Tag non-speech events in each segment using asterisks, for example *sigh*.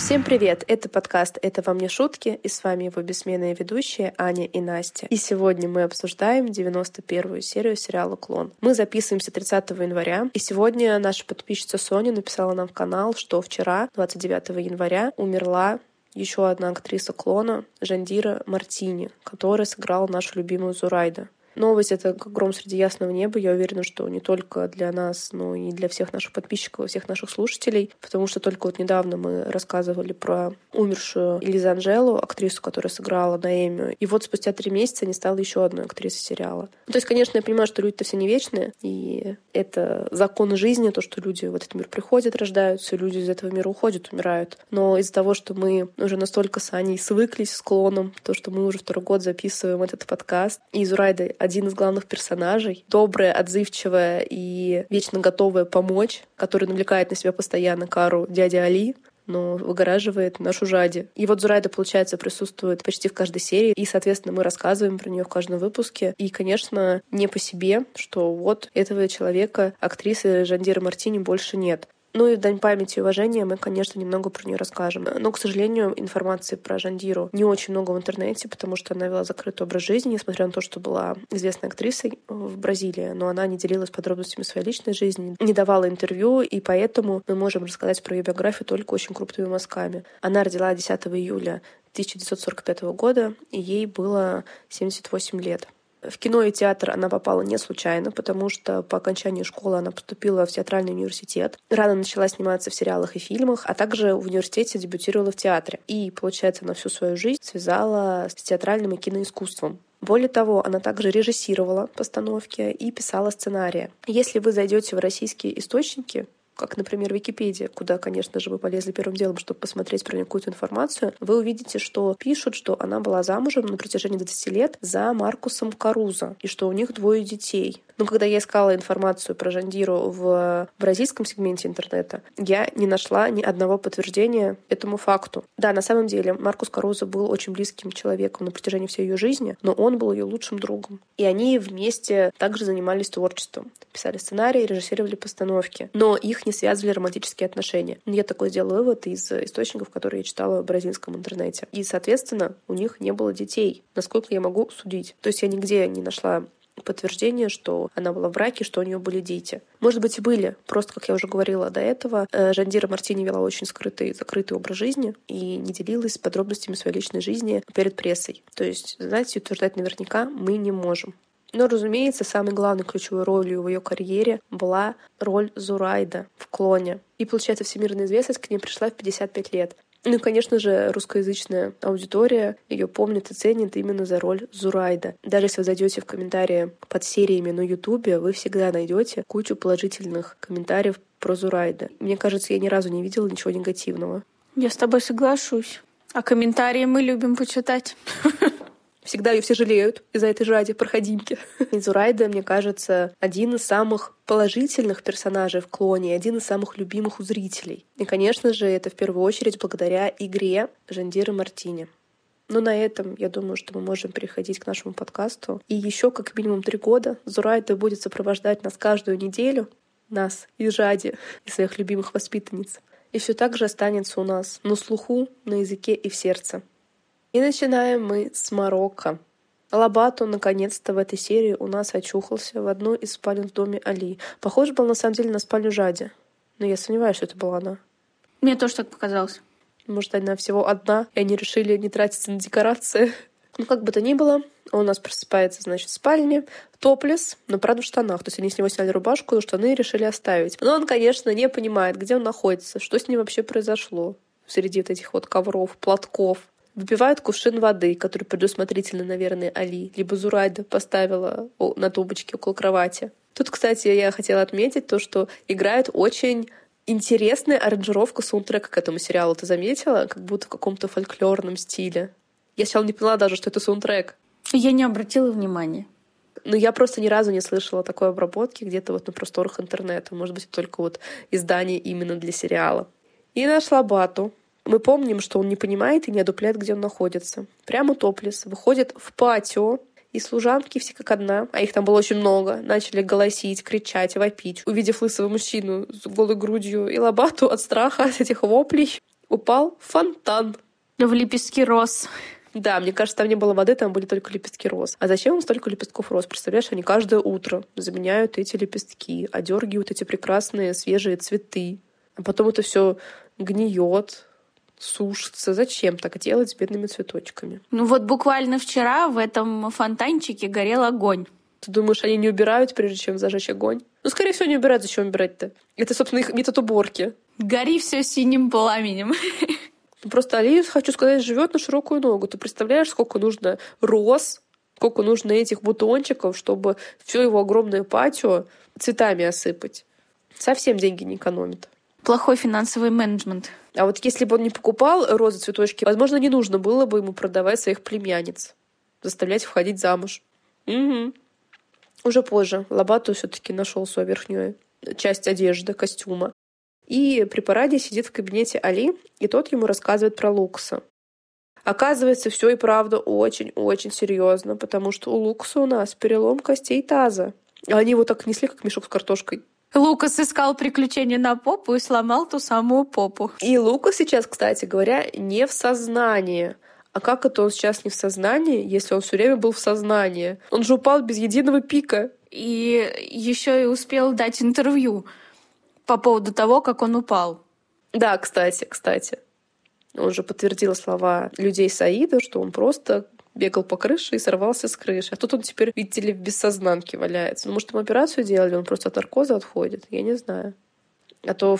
Всем привет! Это подкаст «Это вам не шутки» и с вами его бессменные ведущие Аня и Настя. И сегодня мы обсуждаем 91-ю серию сериала «Клон». Мы записываемся 30 января, и сегодня наша подписчица Соня написала нам в канал, что вчера, 29 января, умерла еще одна актриса клона Жандира Мартини, которая сыграла нашу любимую Зурайда. Новость — это как гром среди ясного неба. Я уверена, что не только для нас, но и для всех наших подписчиков всех наших слушателей, потому что только вот недавно мы рассказывали про умершую Элиза Анжелу, актрису, которая сыграла на Эмию. И вот спустя три месяца не стала еще одной актрисой сериала. То есть, конечно, я понимаю, что люди-то все не вечные, и это закон жизни, то, что люди в этот мир приходят, рождаются, люди из этого мира уходят, умирают. Но из-за того, что мы уже настолько с Аней свыклись с клоном, то, что мы уже второй год записываем этот подкаст, и Зурайда один из главных персонажей, добрая, отзывчивая и вечно готовая помочь, который навлекает на себя постоянно кару дядя Али, но выгораживает нашу Жади. И вот Зурайда, получается, присутствует почти в каждой серии, и, соответственно, мы рассказываем про нее в каждом выпуске. И, конечно, не по себе, что вот этого человека, актрисы Жандира Мартини, больше нет. Ну и в дань памяти и уважения мы, конечно, немного про нее расскажем. Но, к сожалению, информации про Жандиру не очень много в интернете, потому что она вела закрытый образ жизни, несмотря на то, что была известной актрисой в Бразилии, но она не делилась подробностями своей личной жизни, не давала интервью, и поэтому мы можем рассказать про ее биографию только очень крупными мазками. Она родила 10 июля 1945 года, и ей было 78 лет. В кино и театр она попала не случайно, потому что по окончании школы она поступила в театральный университет. Рано начала сниматься в сериалах и фильмах, а также в университете дебютировала в театре. И, получается, на всю свою жизнь связала с театральным и киноискусством. Более того, она также режиссировала постановки и писала сценарии. Если вы зайдете в российские источники, как, например, Википедия, куда, конечно же, вы полезли первым делом, чтобы посмотреть про нее какую-то информацию, вы увидите, что пишут, что она была замужем на протяжении 20 лет за Маркусом Карузо, и что у них двое детей. Но когда я искала информацию про Жандиру в бразильском сегменте интернета, я не нашла ни одного подтверждения этому факту. Да, на самом деле, Маркус Карузо был очень близким человеком на протяжении всей ее жизни, но он был ее лучшим другом. И они вместе также занимались творчеством. Писали сценарии, режиссировали постановки. Но их не связывали романтические отношения. Я такой сделала вывод из источников, которые я читала в бразильском интернете. И, соответственно, у них не было детей, насколько я могу судить. То есть я нигде не нашла подтверждение, что она была в браке, что у нее были дети. Может быть, и были. Просто, как я уже говорила до этого, э, Жандира Мартини вела очень скрытый, закрытый образ жизни и не делилась подробностями своей личной жизни перед прессой. То есть, знаете, утверждать наверняка мы не можем. Но, разумеется, самой главной ключевой ролью в ее карьере была роль Зурайда в «Клоне». И, получается, всемирная известность к ней пришла в 55 лет. Ну и, конечно же, русскоязычная аудитория ее помнит и ценит именно за роль Зурайда. Даже если вы зайдете в комментарии под сериями на Ютубе, вы всегда найдете кучу положительных комментариев про Зурайда. Мне кажется, я ни разу не видела ничего негативного. Я с тобой соглашусь. А комментарии мы любим почитать. *laughs* Всегда ее все жалеют из-за этой жади, проходимки. *laughs* Изурайда, мне кажется, один из самых положительных персонажей в клоне, один из самых любимых у зрителей. И, конечно же, это в первую очередь благодаря игре Жандиры Мартини. Но на этом, я думаю, что мы можем переходить к нашему подкасту. И еще как минимум три года Зурайда будет сопровождать нас каждую неделю, нас и Жади, и своих любимых воспитанниц. И все так же останется у нас на слуху, на языке и в сердце. И начинаем мы с Марокко. Лабату наконец-то в этой серии у нас очухался в одной из спален в доме Али. Похож был на самом деле на спальню Жади. Но я сомневаюсь, что это была она. Мне тоже так показалось. Может, она всего одна, и они решили не тратиться на декорации. *laughs* Ну, как бы то ни было, он у нас просыпается, значит, в спальне, топлес, но, правда, в штанах. То есть они с него сняли рубашку, но штаны решили оставить. Но он, конечно, не понимает, где он находится, что с ним вообще произошло среди вот этих вот ковров, платков. Выпивают кувшин воды, который предусмотрительно, наверное, Али, либо Зурайда поставила на тумбочке около кровати. Тут, кстати, я хотела отметить то, что играет очень интересная аранжировка саундтрека к этому сериалу. Ты заметила? Как будто в каком-то фольклорном стиле. Я сначала не поняла даже, что это саундтрек. Я не обратила внимания. Но я просто ни разу не слышала такой обработки где-то вот на просторах интернета. Может быть, только вот издание именно для сериала. И нашла Бату, мы помним, что он не понимает и не одупляет, где он находится. Прямо топлес выходит в патио, и служанки все как одна, а их там было очень много, начали голосить, кричать, вопить. Увидев лысого мужчину с голой грудью и лобату от страха, *laughs* от этих воплей, упал фонтан. В лепестки роз. Да, мне кажется, там не было воды, там были только лепестки роз. А зачем им столько лепестков роз? Представляешь, они каждое утро заменяют эти лепестки, одергивают эти прекрасные свежие цветы. А потом это все гниет, сушится. Зачем так делать с бедными цветочками? Ну вот буквально вчера в этом фонтанчике горел огонь. Ты думаешь, они не убирают, прежде чем зажечь огонь? Ну, скорее всего, не убирают. Зачем убирать-то? Это, собственно, их метод уборки. Гори все синим пламенем. Просто Алиев, хочу сказать, живет на широкую ногу. Ты представляешь, сколько нужно роз, сколько нужно этих бутончиков, чтобы все его огромное патио цветами осыпать. Совсем деньги не экономит. Плохой финансовый менеджмент. А вот если бы он не покупал розы, цветочки, возможно, не нужно было бы ему продавать своих племянниц, заставлять входить замуж. Угу. Уже позже Лобату все-таки нашел свою верхнюю часть одежды, костюма. И при параде сидит в кабинете Али, и тот ему рассказывает про Лукаса. Оказывается, все и правда очень-очень серьезно, потому что у Лукаса у нас перелом костей таза. А они его так несли, как мешок с картошкой. Лукас искал приключения на попу и сломал ту самую попу. И Лукас сейчас, кстати говоря, не в сознании. А как это он сейчас не в сознании, если он все время был в сознании? Он же упал без единого пика. И еще и успел дать интервью по поводу того, как он упал. Да, кстати, кстати. Он же подтвердил слова людей Саида, что он просто бегал по крыше и сорвался с крыши. А тут он теперь, видите ли, в бессознанке валяется. Ну, может, ему операцию делали, он просто от наркоза отходит. Я не знаю. А то,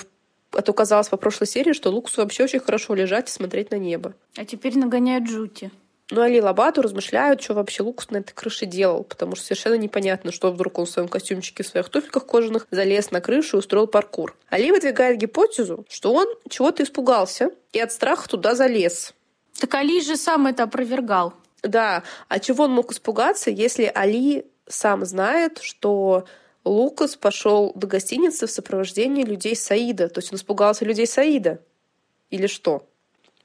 а то казалось по прошлой серии, что Луксу вообще очень хорошо лежать и смотреть на небо. А теперь нагоняют жути. Ну, Али Лабату размышляют, что вообще Лукас на этой крыше делал, потому что совершенно непонятно, что вдруг он в своем костюмчике, в своих туфельках кожаных залез на крышу и устроил паркур. Али выдвигает гипотезу, что он чего-то испугался и от страха туда залез. Так Али же сам это опровергал. Да, а чего он мог испугаться, если Али сам знает, что Лукас пошел до гостиницы в сопровождении людей Саида, то есть он испугался людей Саида? Или что?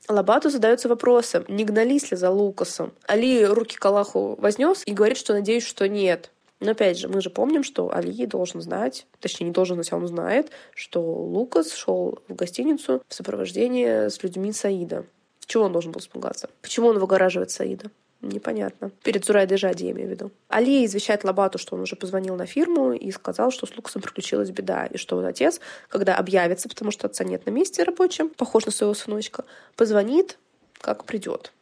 Лабату задается вопросом, не гнались ли за Лукасом. Али руки к Аллаху вознес и говорит, что надеюсь, что нет. Но опять же, мы же помним, что Али должен знать, точнее, не должен знать, а он знает, что Лукас шел в гостиницу в сопровождении с людьми Саида. Чего он должен был испугаться? Почему он выгораживает Саида? Непонятно. Перед Зурайдой Жади, я имею в виду. Али извещает Лабату, что он уже позвонил на фирму и сказал, что с Лукасом приключилась беда, и что вот отец, когда объявится, потому что отца нет на месте рабочем, похож на своего сыночка, позвонит, как придет,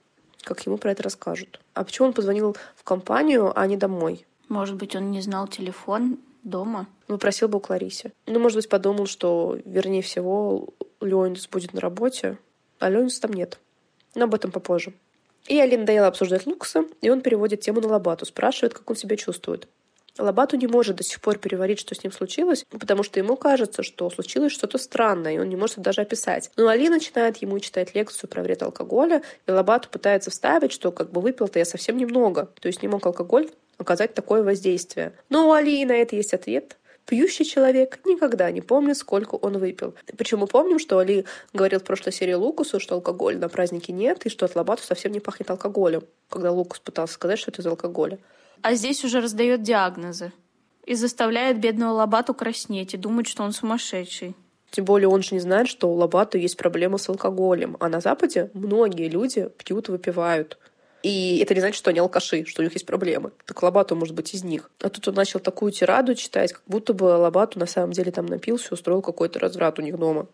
как ему про это расскажут. А почему он позвонил в компанию, а не домой? Может быть, он не знал телефон дома? Попросил бы у Кларисе. Ну, может быть, подумал, что, вернее всего, Леонидс будет на работе, а Леонидса там нет. Но об этом попозже. И Алина Дейла обсуждает Лукаса, и он переводит тему на Лабату, спрашивает, как он себя чувствует. Лабату не может до сих пор переварить, что с ним случилось, потому что ему кажется, что случилось что-то странное, и он не может даже описать. Но Али начинает ему читать лекцию про вред алкоголя, и Лабату пытается вставить, что как бы выпил-то я совсем немного, то есть не мог алкоголь оказать такое воздействие. Но у Али на это есть ответ. Пьющий человек никогда не помнит, сколько он выпил. Причем мы помним, что Али говорил в прошлой серии Лукусу, что алкоголя на празднике нет, и что от Лабату совсем не пахнет алкоголем, когда Лукус пытался сказать, что это из алкоголя. А здесь уже раздает диагнозы и заставляет бедного Лабату краснеть и думать, что он сумасшедший. Тем более он же не знает, что у Лабату есть проблема с алкоголем. А на Западе многие люди пьют и выпивают. И это не значит, что они алкаши, что у них есть проблемы. Так Лобату может быть из них. А тут он начал такую тираду читать, как будто бы Лобату на самом деле там напился, устроил какой-то разврат у них дома.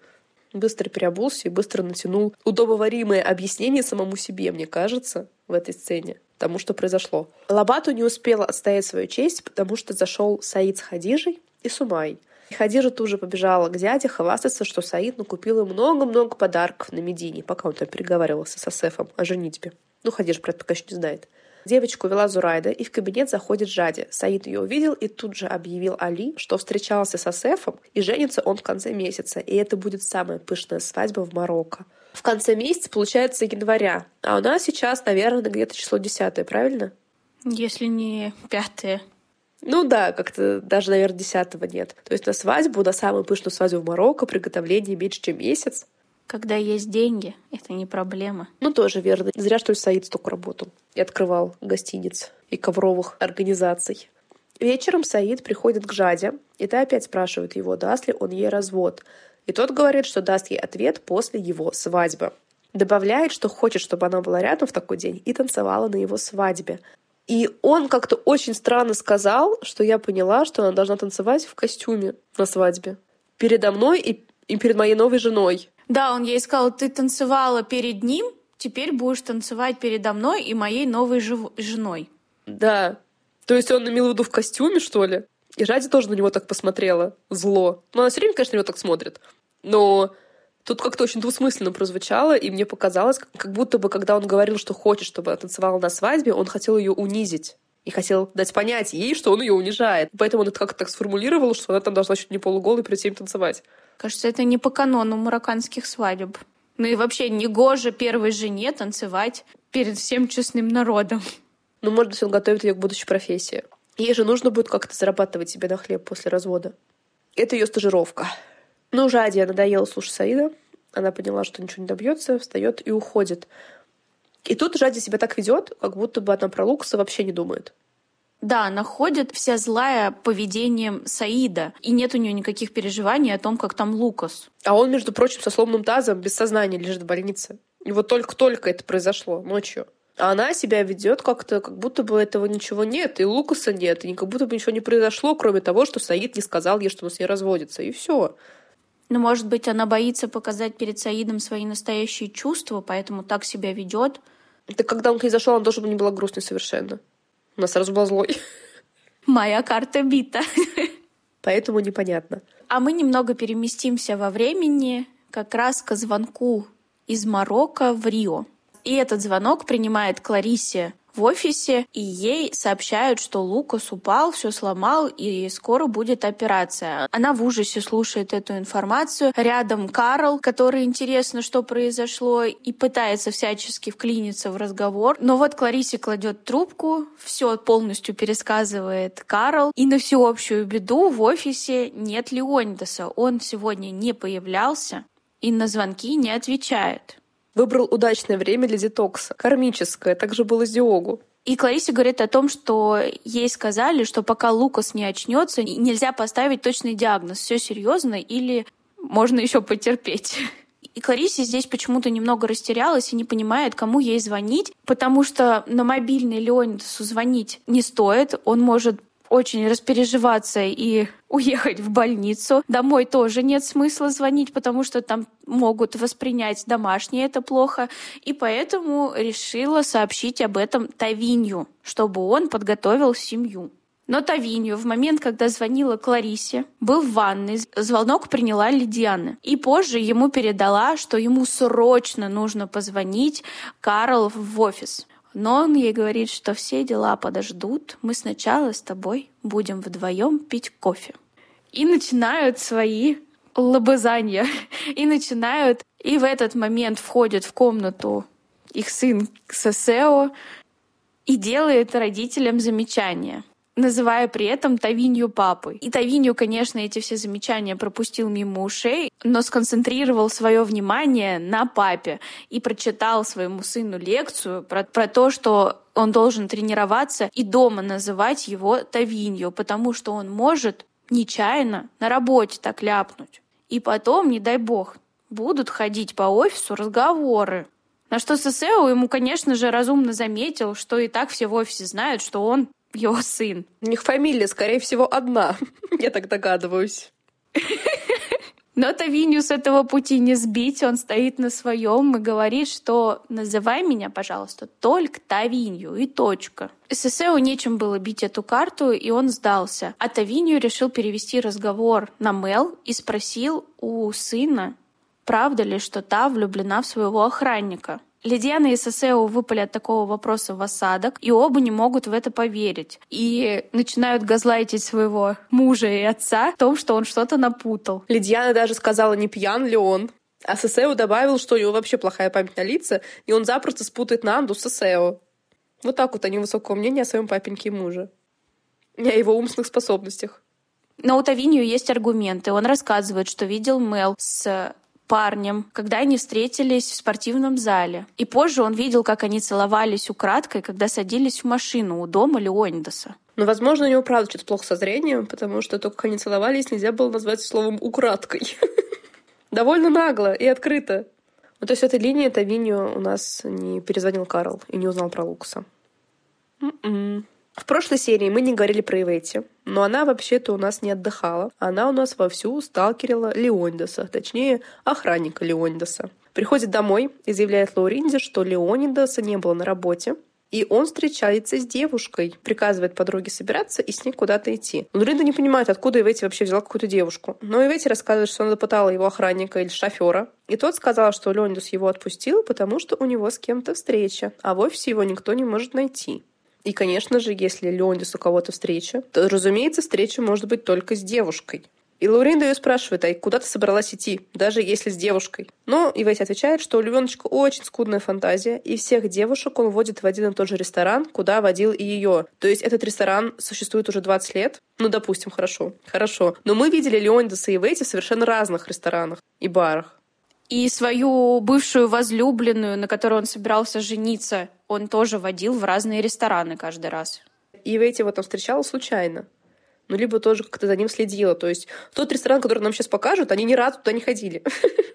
Быстро переобулся и быстро натянул удобоваримое объяснение самому себе, мне кажется, в этой сцене тому, что произошло. Лобату не успел отстоять свою честь, потому что зашел Саид с Хадижей и Сумай. И Хадижа тут же побежала к дяде хвастаться, что Саид накупил много-много подарков на Медине, пока он там переговаривался с Асефом о женитьбе. Ну, Хадижа про это пока еще не знает. Девочку вела Зурайда, и в кабинет заходит Жади. Саид ее увидел и тут же объявил Али, что встречался с Асефом, и женится он в конце месяца, и это будет самая пышная свадьба в Марокко. В конце месяца, получается, января. А у нас сейчас, наверное, где-то число десятое, правильно? Если не пятое. Ну да, как-то даже, наверное, десятого нет. То есть на свадьбу, на самую пышную свадьбу в Марокко приготовление меньше, чем месяц. Когда есть деньги, это не проблема. Ну, тоже верно. Зря, что ли, Саид столько работал и открывал гостиниц и ковровых организаций. Вечером Саид приходит к Жаде, и та опять спрашивает его, даст ли он ей развод. И тот говорит, что даст ей ответ после его свадьбы. Добавляет, что хочет, чтобы она была рядом в такой день и танцевала на его свадьбе. И он как-то очень странно сказал, что я поняла, что она должна танцевать в костюме на свадьбе. Передо мной и, и перед моей новой женой. Да, он ей сказал, ты танцевала перед ним, теперь будешь танцевать передо мной и моей новой жив... женой. Да. То есть он имел в виду в костюме, что ли? И Жади тоже на него так посмотрела. Зло. Ну, она все время, конечно, на него так смотрит. Но тут как-то очень двусмысленно прозвучало, и мне показалось, как будто бы, когда он говорил, что хочет, чтобы она танцевала на свадьбе, он хотел ее унизить. И хотел дать понять ей, что он ее унижает. Поэтому он это как-то так сформулировал, что она там должна чуть не полуголой перед всеми танцевать. Кажется, это не по канону марокканских свадеб. Ну и вообще, не гоже первой жене танцевать перед всем честным народом. Ну, может быть, он готовит ее к будущей профессии. Ей же нужно будет как-то зарабатывать себе на хлеб после развода. Это ее стажировка. Ну, уже Адия надоела слушать Саида. Она поняла, что ничего не добьется, встает и уходит. И тут Жади себя так ведет, как будто бы она про Лукаса вообще не думает. Да, она ходит вся злая поведением Саида, и нет у нее никаких переживаний о том, как там Лукас. А он, между прочим, со сломанным тазом без сознания лежит в больнице. И вот только-только это произошло ночью. А она себя ведет как-то, как будто бы этого ничего нет, и Лукаса нет, и как будто бы ничего не произошло, кроме того, что Саид не сказал ей, что он с ней разводится, и все. Ну, может быть, она боится показать перед Саидом свои настоящие чувства, поэтому так себя ведет. Это когда он к ней зашел, она тоже не была грустной совершенно. Она сразу была злой. Моя карта бита. Поэтому непонятно. А мы немного переместимся во времени как раз к звонку из Марокко в Рио. И этот звонок принимает Кларисе в офисе, и ей сообщают, что Лукас упал, все сломал, и скоро будет операция. Она в ужасе слушает эту информацию. Рядом Карл, который интересно, что произошло, и пытается всячески вклиниться в разговор. Но вот Кларисе кладет трубку, все полностью пересказывает Карл, и на всеобщую беду в офисе нет Леонидаса. Он сегодня не появлялся и на звонки не отвечает. Выбрал удачное время для детокса. Кармическое. Так же было с Диогу. И Клариса говорит о том, что ей сказали, что пока Лукас не очнется, нельзя поставить точный диагноз. Все серьезно или можно еще потерпеть. И Кларисе здесь почему-то немного растерялась и не понимает, кому ей звонить, потому что на мобильный Леонидасу звонить не стоит. Он может очень распереживаться и уехать в больницу. Домой тоже нет смысла звонить, потому что там могут воспринять домашние, это плохо. И поэтому решила сообщить об этом Тавинью, чтобы он подготовил семью. Но Тавинью в момент, когда звонила Кларисе, был в ванной. Звонок приняла Лидиана. И позже ему передала, что ему срочно нужно позвонить Карл в офис. Но он ей говорит, что все дела подождут, мы сначала с тобой будем вдвоем пить кофе. И начинают свои лобызания. И начинают... И в этот момент входит в комнату их сын Сосео и делает родителям замечание называя при этом Тавинью папой. И Тавинью, конечно, эти все замечания пропустил мимо ушей, но сконцентрировал свое внимание на папе и прочитал своему сыну лекцию про, про то, что он должен тренироваться и дома называть его Тавинью, потому что он может нечаянно на работе так ляпнуть. И потом, не дай бог, будут ходить по офису разговоры. На что Сесео ему, конечно же, разумно заметил, что и так все в офисе знают, что он его сын. У них фамилия, скорее всего, одна. *laughs* Я так догадываюсь. *laughs* Но Тавинью с этого пути не сбить, он стоит на своем и говорит, что называй меня, пожалуйста, только Тавинью и точка. СССРу нечем было бить эту карту, и он сдался. А Тавинью решил перевести разговор на Мел и спросил у сына, правда ли, что та влюблена в своего охранника. Лидиана и Сосео выпали от такого вопроса в осадок, и оба не могут в это поверить. И начинают газлайтить своего мужа и отца в том, что он что-то напутал. Лидиана даже сказала, не пьян ли он. А Сосео добавил, что у него вообще плохая память на лица, и он запросто спутает Нанду с Сосео. Вот так вот они высокого мнения о своем папеньке и муже. И о его умственных способностях. Но у Тавинью есть аргументы. Он рассказывает, что видел Мел с парнем, когда они встретились в спортивном зале. И позже он видел, как они целовались украдкой, когда садились в машину у дома Леонидаса. Но, возможно, у него правда что-то плохо со зрением, потому что то, как они целовались, нельзя было назвать словом «украдкой». *laughs* Довольно нагло и открыто. Ну, то есть в этой линии Тавиньо у нас не перезвонил Карл и не узнал про Лукаса. М-м. В прошлой серии мы не говорили про Ивети, но она вообще-то у нас не отдыхала. Она у нас вовсю сталкерила Леондеса, точнее, охранника Леондеса. Приходит домой и заявляет Лауринде, что Леонидаса не было на работе, и он встречается с девушкой, приказывает подруге собираться и с ней куда-то идти. Но Линда не понимает, откуда Ивети вообще взяла какую-то девушку. Но Ивети рассказывает, что она допытала его охранника или шофера. И тот сказал, что Леондус его отпустил, потому что у него с кем-то встреча, а в офисе его никто не может найти. И, конечно же, если Леондис у кого-то встреча, то, разумеется, встреча может быть только с девушкой. И Лауринда ее спрашивает, а куда ты собралась идти, даже если с девушкой? Но Ивэти отвечает, что у Львеночка очень скудная фантазия, и всех девушек он водит в один и тот же ресторан, куда водил и ее. То есть этот ресторан существует уже 20 лет. Ну, допустим, хорошо. Хорошо. Но мы видели Леондаса и Ивэти в совершенно разных ресторанах и барах. И свою бывшую возлюбленную, на которой он собирался жениться, он тоже водил в разные рестораны каждый раз. И Ивэти его там встречала случайно ну, либо тоже как-то за ним следила. То есть тот ресторан, который нам сейчас покажут, они ни разу туда не ходили.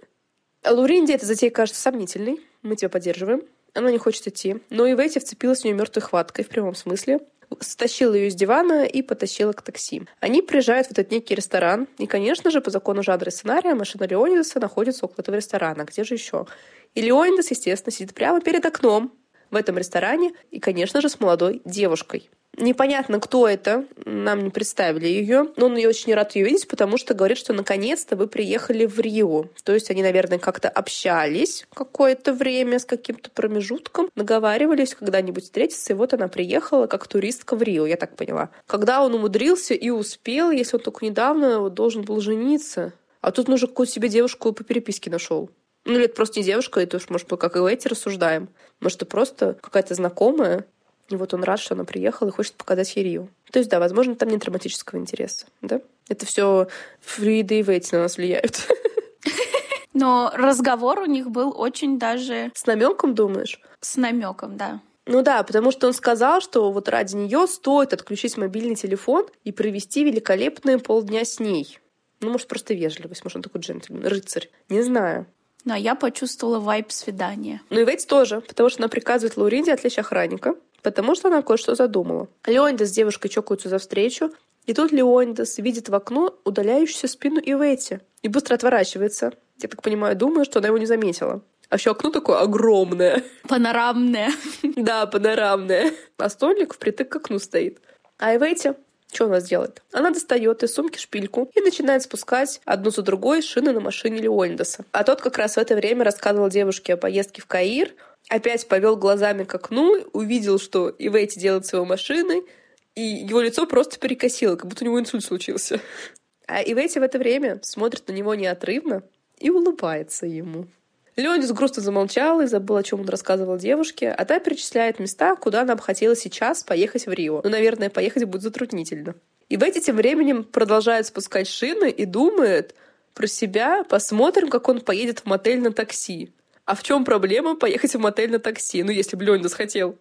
*laughs* Луринде эта затея кажется сомнительной. Мы тебя поддерживаем. Она не хочет идти. Но и Ветти вцепилась в нее мертвой хваткой, в прямом смысле. Стащила ее с дивана и потащила к такси. Они приезжают в этот некий ресторан. И, конечно же, по закону жанра и сценария, машина Леонидаса находится около этого ресторана. Где же еще? И Леонидас, естественно, сидит прямо перед окном в этом ресторане и, конечно же, с молодой девушкой. Непонятно, кто это, нам не представили ее, но он ее очень рад ее видеть, потому что говорит, что наконец-то вы приехали в Рио. То есть они, наверное, как-то общались какое-то время с каким-то промежутком, наговаривались когда-нибудь встретиться, и вот она приехала как туристка в Рио, я так поняла. Когда он умудрился и успел, если он только недавно должен был жениться, а тут нужно какую-то себе девушку по переписке нашел. Ну, или это просто не девушка, это уж, может, как и эти рассуждаем. Может, это просто какая-то знакомая, и вот он рад, что она приехала и хочет показать ей Рио. То есть, да, возможно, там нет романтического интереса, да? Это все Фрида и Ветти на нас влияют. *laughs* Но разговор у них был очень даже... С намеком, думаешь? С намеком, да. Ну да, потому что он сказал, что вот ради нее стоит отключить мобильный телефон и провести великолепные полдня с ней. Ну, может, просто вежливость, может, он такой джентльмен, рыцарь. Не знаю. Но я почувствовала вайп свидания. Ну и Вейтс тоже, потому что она приказывает Лауриде отвлечь охранника, потому что она кое-что задумала. Леонидас с девушкой чокаются за встречу, и тут Леонидас видит в окно удаляющуюся спину Ивети и быстро отворачивается. Я так понимаю, думаю, что она его не заметила. А еще окно такое огромное. Панорамное. *laughs* Да, панорамное. А столик впритык к окну стоит. А Ивети что она делает? Она достает из сумки шпильку и начинает спускать одну за другой шины на машине Леонидаса. А тот как раз в это время рассказывал девушке о поездке в Каир, опять повел глазами к окну, увидел, что Ивейти делает своей машиной, и его лицо просто перекосило, как будто у него инсульт случился. А Ивейти в это время смотрит на него неотрывно и улыбается ему. Леонид грустно замолчал и забыл, о чем он рассказывал девушке, а та перечисляет места, куда она бы хотела сейчас поехать в Рио. Но, наверное, поехать будет затруднительно. И Бетти тем временем продолжает спускать шины и думает про себя, посмотрим, как он поедет в мотель на такси. А в чем проблема поехать в мотель на такси? Ну, если бы Леонидас хотел.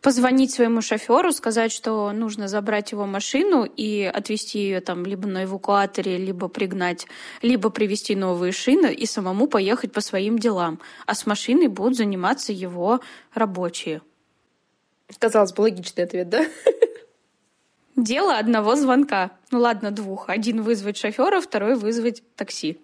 Позвонить своему шоферу, сказать, что нужно забрать его машину и отвезти ее там либо на эвакуаторе, либо пригнать, либо привезти новые шины и самому поехать по своим делам. А с машиной будут заниматься его рабочие. Казалось бы, логичный ответ, да? Дело одного звонка. Ну ладно, двух. Один вызвать шофера, второй вызвать такси.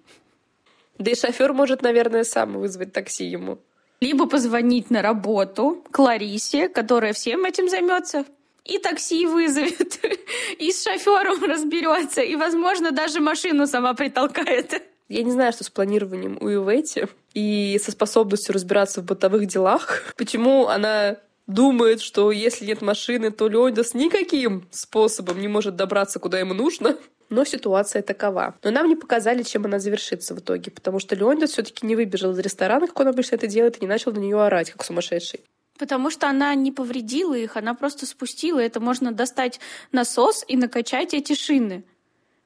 Да и шофер может, наверное, сам вызвать такси ему. Либо позвонить на работу Кларисе, которая всем этим займется, и такси вызовет, *laughs* и с шофером разберется, и, возможно, даже машину сама притолкает. Я не знаю, что с планированием у Ивети и со способностью разбираться в бытовых делах. Почему она думает, что если нет машины, то Леонидас никаким способом не может добраться, куда ему нужно но ситуация такова. Но нам не показали, чем она завершится в итоге, потому что Леонидас все таки не выбежал из ресторана, как он обычно это делает, и не начал на нее орать, как сумасшедший. Потому что она не повредила их, она просто спустила. Это можно достать насос и накачать эти шины.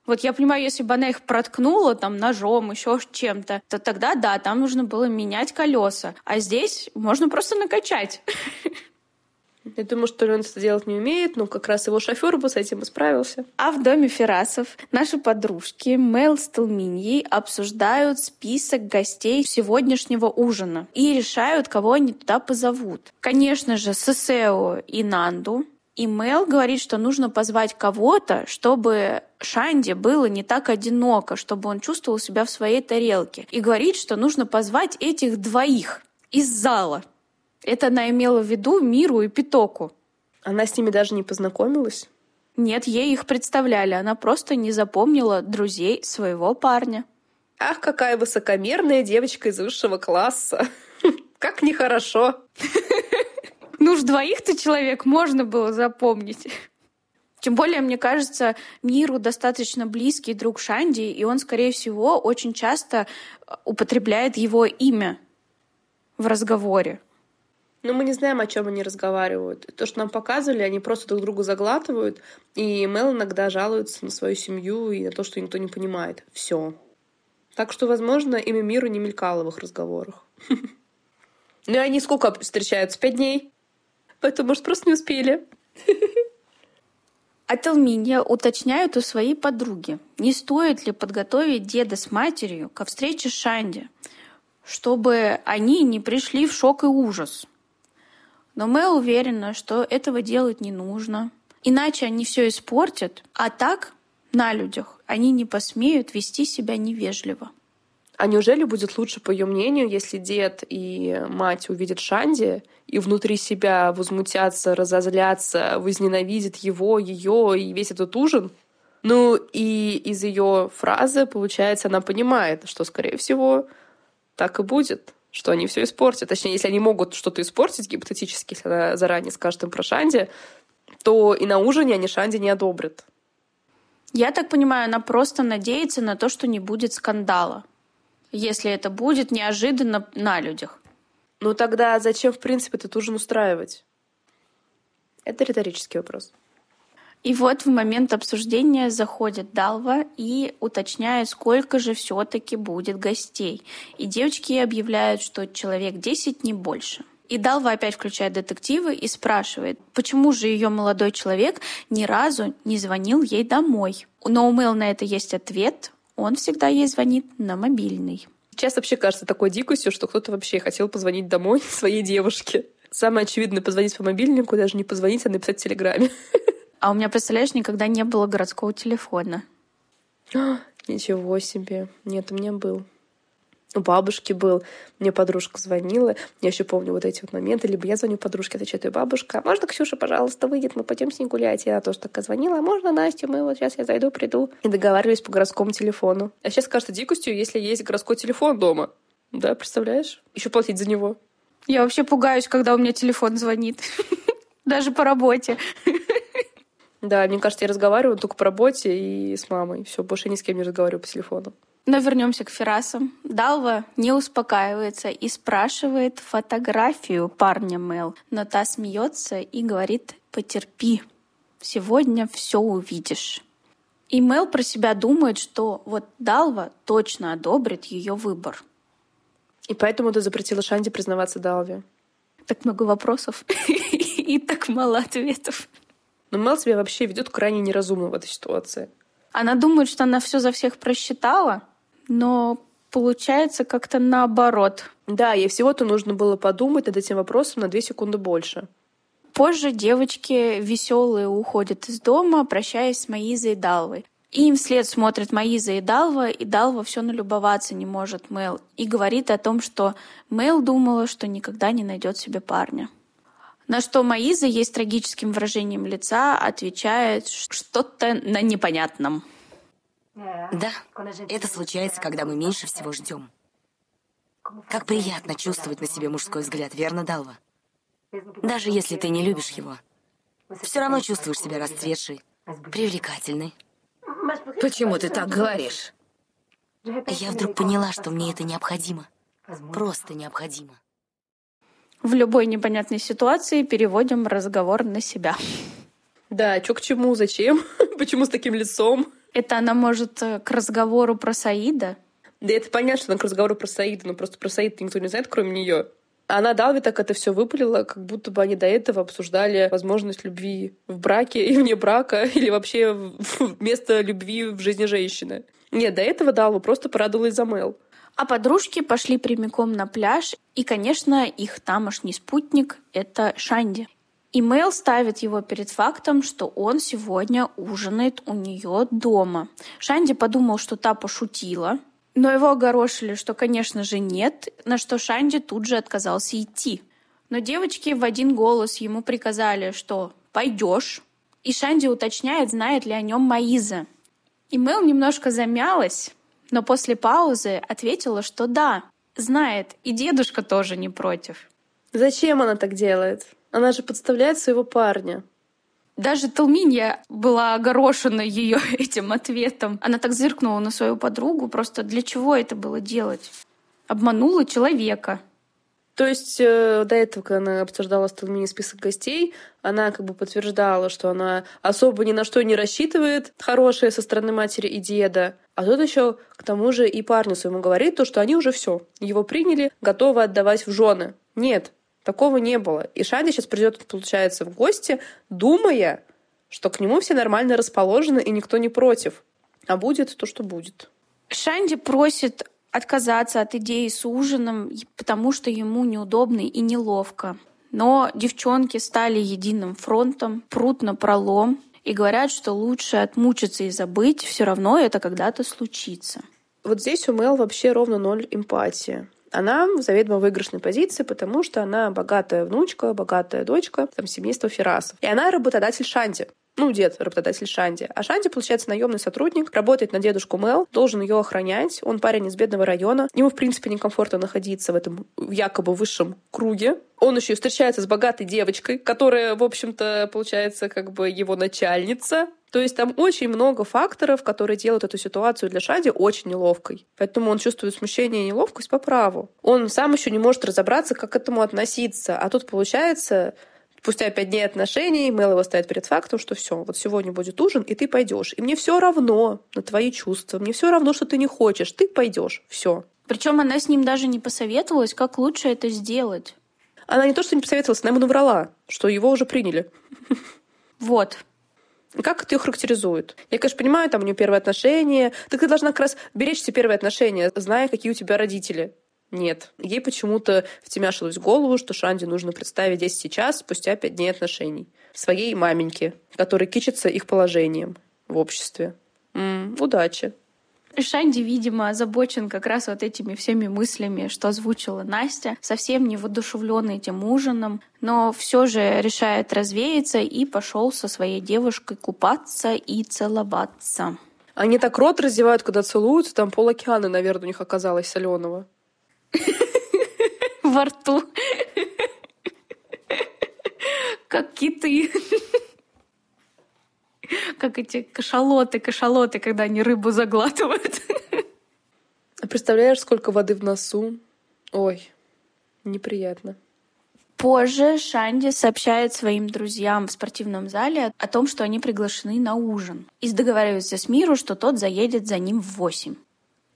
Вот я понимаю, если бы она их проткнула там ножом, еще чем-то, то тогда да, там нужно было менять колеса. А здесь можно просто накачать. *laughs* Я думаю, что он это делать не умеет, но как раз его шофер бы с этим и справился. А в доме Ферасов наши подружки Мел с Талминьей обсуждают список гостей сегодняшнего ужина и решают, кого они туда позовут. Конечно же, Сесео и Нанду. И Мел говорит, что нужно позвать кого-то, чтобы Шанди было не так одиноко, чтобы он чувствовал себя в своей тарелке. И говорит, что нужно позвать этих двоих из зала. Это она имела в виду Миру и Питоку. Она с ними даже не познакомилась? Нет, ей их представляли. Она просто не запомнила друзей своего парня. Ах, какая высокомерная девочка из высшего класса. *laughs* Как нехорошо. Ну уж двоих-то человек можно было запомнить. Тем более, мне кажется, Миру достаточно близкий друг Шанди, и он, скорее всего, очень часто употребляет его имя в разговоре. Но мы не знаем, о чем они разговаривают. То, что нам показывали, они просто друг друга заглатывают, и Мел иногда жалуется на свою семью и на то, что никто не понимает. Все. Так что, возможно, имя Миру не мелькало в их разговорах. *laughs* Ну и они сколько встречаются? Пять дней? Поэтому, может, просто не успели. *laughs* А Телминья уточняют у своей подруги, не стоит ли подготовить деда с матерью ко встрече с Шанди, чтобы они не пришли в шок и ужас. Но Мэл уверена, что этого делать не нужно. Иначе они все испортят, а так, на людях, они не посмеют вести себя невежливо. А неужели будет лучше, по ее мнению, если дед и мать увидят Шанди и внутри себя возмутятся, разозлятся, возненавидят его, ее и весь этот ужин? Ну и из ее фразы, получается, она понимает, что, скорее всего, так и будет что они все испортят. Точнее, если они могут что-то испортить, гипотетически, если она заранее скажет им про Шанди, то и на ужине они Шанди не одобрят. Я так понимаю, она просто надеется на то, что не будет скандала, если это будет неожиданно на людях. Ну тогда зачем, в принципе, этот ужин устраивать? Это риторический вопрос. И вот в момент обсуждения заходит Далва и уточняет, сколько же все-таки будет гостей. И девочки объявляют, что человек 10, не больше. И Далва опять включает детективы и спрашивает, почему же ее молодой человек ни разу не звонил ей домой. Но у Мэл на это есть ответ. Он всегда ей звонит на мобильный. Сейчас вообще кажется такой дикостью, что кто-то вообще хотел позвонить домой *laughs* своей девушке. Самое очевидное — позвонить по мобильнику, даже не позвонить, а написать в Телеграме. *laughs* А у меня, представляешь, никогда не было городского телефона. *gasps* Ничего себе. Нет, у меня был. У бабушки был. Мне подружка звонила. Я еще помню вот эти вот моменты. Либо я звоню подружке, отвечает ее бабушка. «А можно Ксюша, пожалуйста, выйдет, мы пойдем с ней гулять. Я тоже такая звонила. А можно Настю? Мы вот сейчас я зайду, приду. И договаривались по городскому телефону. А сейчас кажется дикостью, если есть городской телефон дома. Да, представляешь? Еще платить за него. Я вообще пугаюсь, когда у меня телефон звонит. *laughs* Даже по работе. Да, мне кажется, я разговариваю только по работе и с мамой. Все, больше ни с кем не разговариваю по телефону. Но вернемся к Ферасам. Далва не успокаивается и спрашивает фотографию парня Мел. Но та смеется и говорит «потерпи, сегодня все увидишь». И Мел про себя думает, что вот Далва точно одобрит ее выбор. И поэтому ты запретила Шанди признаваться Далве. Так много вопросов *laughs* и так мало ответов. Но Мел себя вообще ведет крайне неразумно в этой ситуации. Она думает, что она все за всех просчитала, но получается как-то наоборот. Да, ей всего-то нужно было подумать над этим вопросом на две секунды больше. Позже девочки веселые уходят из дома, прощаясь с Маизой и Далвой. И им вслед смотрят Маиза и Далва, и Далва все налюбоваться не может Мэл. И говорит о том, что Мэл думала, что никогда не найдет себе парня. На что Маиза ей с трагическим выражением лица отвечает что-то на непонятном. Да, это случается, когда мы меньше всего ждем. Как приятно чувствовать на себе мужской взгляд, верно, Далва? Даже если ты не любишь его, все равно чувствуешь себя расцветшей, привлекательной. Почему ты так говоришь? Я вдруг поняла, что мне это необходимо. Просто необходимо. В любой непонятной ситуации переводим разговор на себя. Да, чё к чему, зачем? *laughs* Почему с таким лицом? Это она может э, к разговору про Саида? Да это понятно, что она к разговору про Саида, но просто про Саида никто не знает, кроме нее. Она Далви так это все выпалила, как будто бы они до этого обсуждали возможность любви в браке и вне брака, *laughs* или вообще место любви в жизни женщины. Нет, до этого Далва просто порадовалась за Мэл. А подружки пошли прямиком на пляж, и, конечно, их тамошний спутник — это Шанди. И Мэл ставит его перед фактом, что он сегодня ужинает у нее дома. Шанди подумал, что та пошутила, но его огорошили, что, конечно же, нет, на что Шанди тут же отказался идти. Но девочки в один голос ему приказали, что «пойдешь». И Шанди уточняет, знает ли о нем Маиза. И Мэл немножко замялась, но после паузы ответила, что да, знает, и дедушка тоже не против. Зачем она так делает? Она же подставляет своего парня. Даже Талминья была огорошена ее *laughs* этим ответом. Она так зыркнула на свою подругу. Просто для чего это было делать? Обманула человека. То есть э, до этого, когда она обсуждала с Талмини список гостей, она как бы подтверждала, что она особо ни на что не рассчитывает хорошее со стороны матери и деда. А тут еще к тому же и парню своему говорит то, что они уже все, его приняли, готовы отдавать в жены. Нет, такого не было. И Шанди сейчас придет, получается, в гости, думая, что к нему все нормально расположены и никто не против. А будет то, что будет. Шанди просит отказаться от идеи с ужином, потому что ему неудобно и неловко. Но девчонки стали единым фронтом, прут на пролом и говорят, что лучше отмучиться и забыть, все равно это когда-то случится. Вот здесь у Мэл вообще ровно ноль эмпатии. Она в заведомо выигрышной позиции, потому что она богатая внучка, богатая дочка там, семейства Ферасов. И она работодатель Шанти ну, дед, работодатель Шанди. А Шанди, получается, наемный сотрудник, работает на дедушку Мел, должен ее охранять. Он парень из бедного района. Ему, в принципе, некомфортно находиться в этом якобы высшем круге. Он еще встречается с богатой девочкой, которая, в общем-то, получается, как бы его начальница. То есть там очень много факторов, которые делают эту ситуацию для Шади очень неловкой. Поэтому он чувствует смущение и неловкость по праву. Он сам еще не может разобраться, как к этому относиться. А тут получается, Спустя пять дней отношений Мэл его ставит перед фактом, что все, вот сегодня будет ужин, и ты пойдешь. И мне все равно на твои чувства, мне все равно, что ты не хочешь, ты пойдешь. Все. Причем она с ним даже не посоветовалась, как лучше это сделать. Она не то, что не посоветовалась, она ему наврала, что его уже приняли. Вот. Как это ее характеризует? Я, конечно, понимаю, там у нее первые отношения. Так ты должна как раз беречь все первые отношения, зная, какие у тебя родители. Нет. Ей почему-то втемяшилось в голову, что Шанди нужно представить здесь сейчас, спустя пять дней отношений. Своей маменьке, которая кичится их положением в обществе. М-м, удачи. Шанди, видимо, озабочен как раз вот этими всеми мыслями, что озвучила Настя, совсем не воодушевлен этим ужином, но все же решает развеяться и пошел со своей девушкой купаться и целоваться. Они так рот раздевают, когда целуются, там пол океана, наверное, у них оказалось соленого. *laughs* Во рту. Как киты. Как эти кашалоты, кашалоты, когда они рыбу заглатывают. А представляешь, сколько воды в носу? Ой, неприятно. Позже Шанди сообщает своим друзьям в спортивном зале о том, что они приглашены на ужин. И договаривается с Миру, что тот заедет за ним в восемь.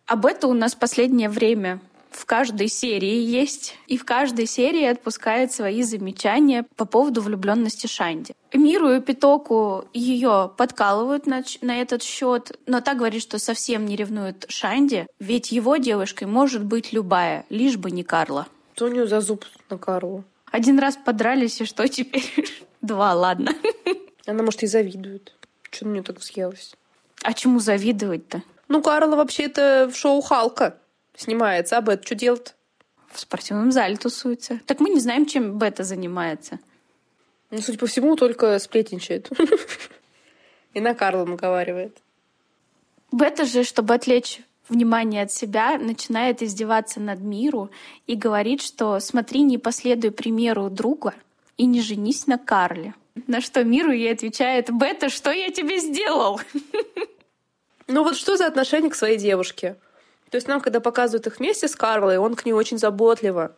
Об этом у нас последнее время в каждой серии есть, и в каждой серии отпускает свои замечания по поводу влюбленности Шанди. Миру и Питоку ее подкалывают на, на этот счет, но так говорит, что совсем не ревнует Шанди, ведь его девушкой может быть любая, лишь бы не Карла. Что у нее за зуб на Карлу? Один раз подрались, и что теперь? *laughs* Два, ладно. *laughs* Она, может, и завидует. Что на нее так взъелась? А чему завидовать-то? Ну, Карла вообще-то в шоу Халка снимается, а Бет что делает? В спортивном зале тусуется. Так мы не знаем, чем Бета занимается. Ну, судя по всему, только сплетничает. *laughs* И на Карла наговаривает. Бета же, чтобы отвлечь внимание от себя, начинает издеваться над Миру и говорит, что смотри, не последуй примеру друга и не женись на Карле. На что Миру ей отвечает, Бета, что я тебе сделал? *laughs* Ну вот что за отношение к своей девушке? То есть нам, когда показывают их вместе с Карлой, он к ней очень заботливо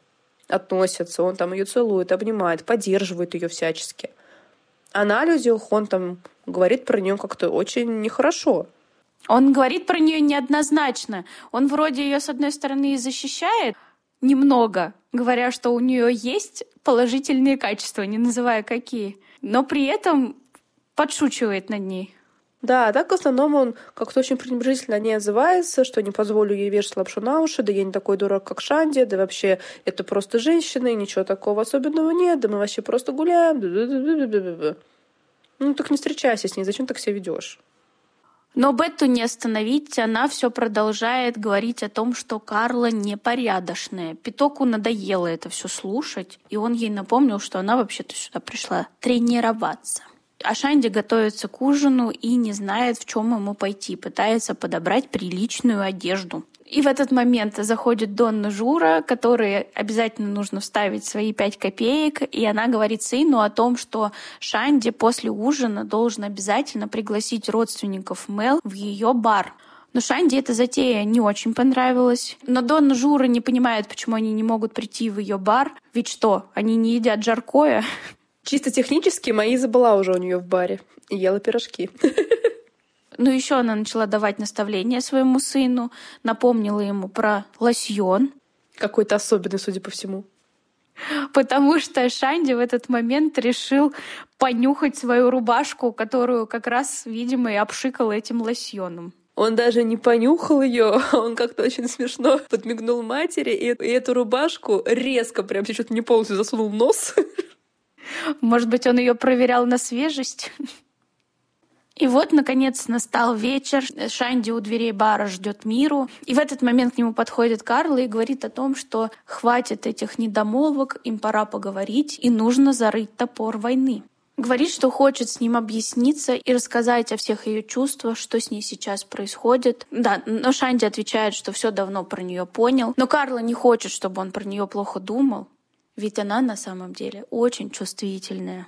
относится, он там ее целует, обнимает, поддерживает ее всячески. А на людях он там говорит про нее как-то очень нехорошо. Он говорит про нее неоднозначно. Он вроде ее с одной стороны и защищает, немного, говоря, что у нее есть положительные качества, не называя какие, но при этом подшучивает над ней. Да, так в основном он как-то очень пренебрежительно о ней отзывается, что не позволю ей вешать лапшу на уши, да я не такой дурак, как Шанди, да вообще это просто женщина, и ничего такого особенного нет, да мы вообще просто гуляем. Ну так не встречайся с ней, зачем так себя ведешь? Но Бетту не остановить, она все продолжает говорить о том, что Карла непорядочная. Питоку надоело это все слушать, и он ей напомнил, что она вообще-то сюда пришла тренироваться. А Шанди готовится к ужину и не знает, в чем ему пойти, пытается подобрать приличную одежду. И в этот момент заходит Донна Жура, которой обязательно нужно вставить свои пять копеек, и она говорит сыну о том, что Шанди после ужина должен обязательно пригласить родственников Мел в ее бар. Но Шанди эта затея не очень понравилась. Но Донна Жура не понимает, почему они не могут прийти в ее бар. Ведь что, они не едят жаркое? Чисто технически Маиза была уже у нее в баре и ела пирожки. Ну, еще она начала давать наставления своему сыну, напомнила ему про лосьон. Какой-то особенный, судя по всему. Потому что Шанди в этот момент решил понюхать свою рубашку, которую как раз, видимо, и обшикал этим лосьоном. Он даже не понюхал ее, он как-то очень смешно подмигнул матери, и, и эту рубашку резко, прям чуть-чуть не полностью засунул нос. Может быть, он ее проверял на свежесть? И вот, наконец, настал вечер. Шанди у дверей бара ждет миру. И в этот момент к нему подходит Карла и говорит о том, что хватит этих недомолвок, им пора поговорить, и нужно зарыть топор войны. Говорит, что хочет с ним объясниться и рассказать о всех ее чувствах, что с ней сейчас происходит. Да, но Шанди отвечает, что все давно про нее понял. Но Карла не хочет, чтобы он про нее плохо думал. Ведь она на самом деле очень чувствительная.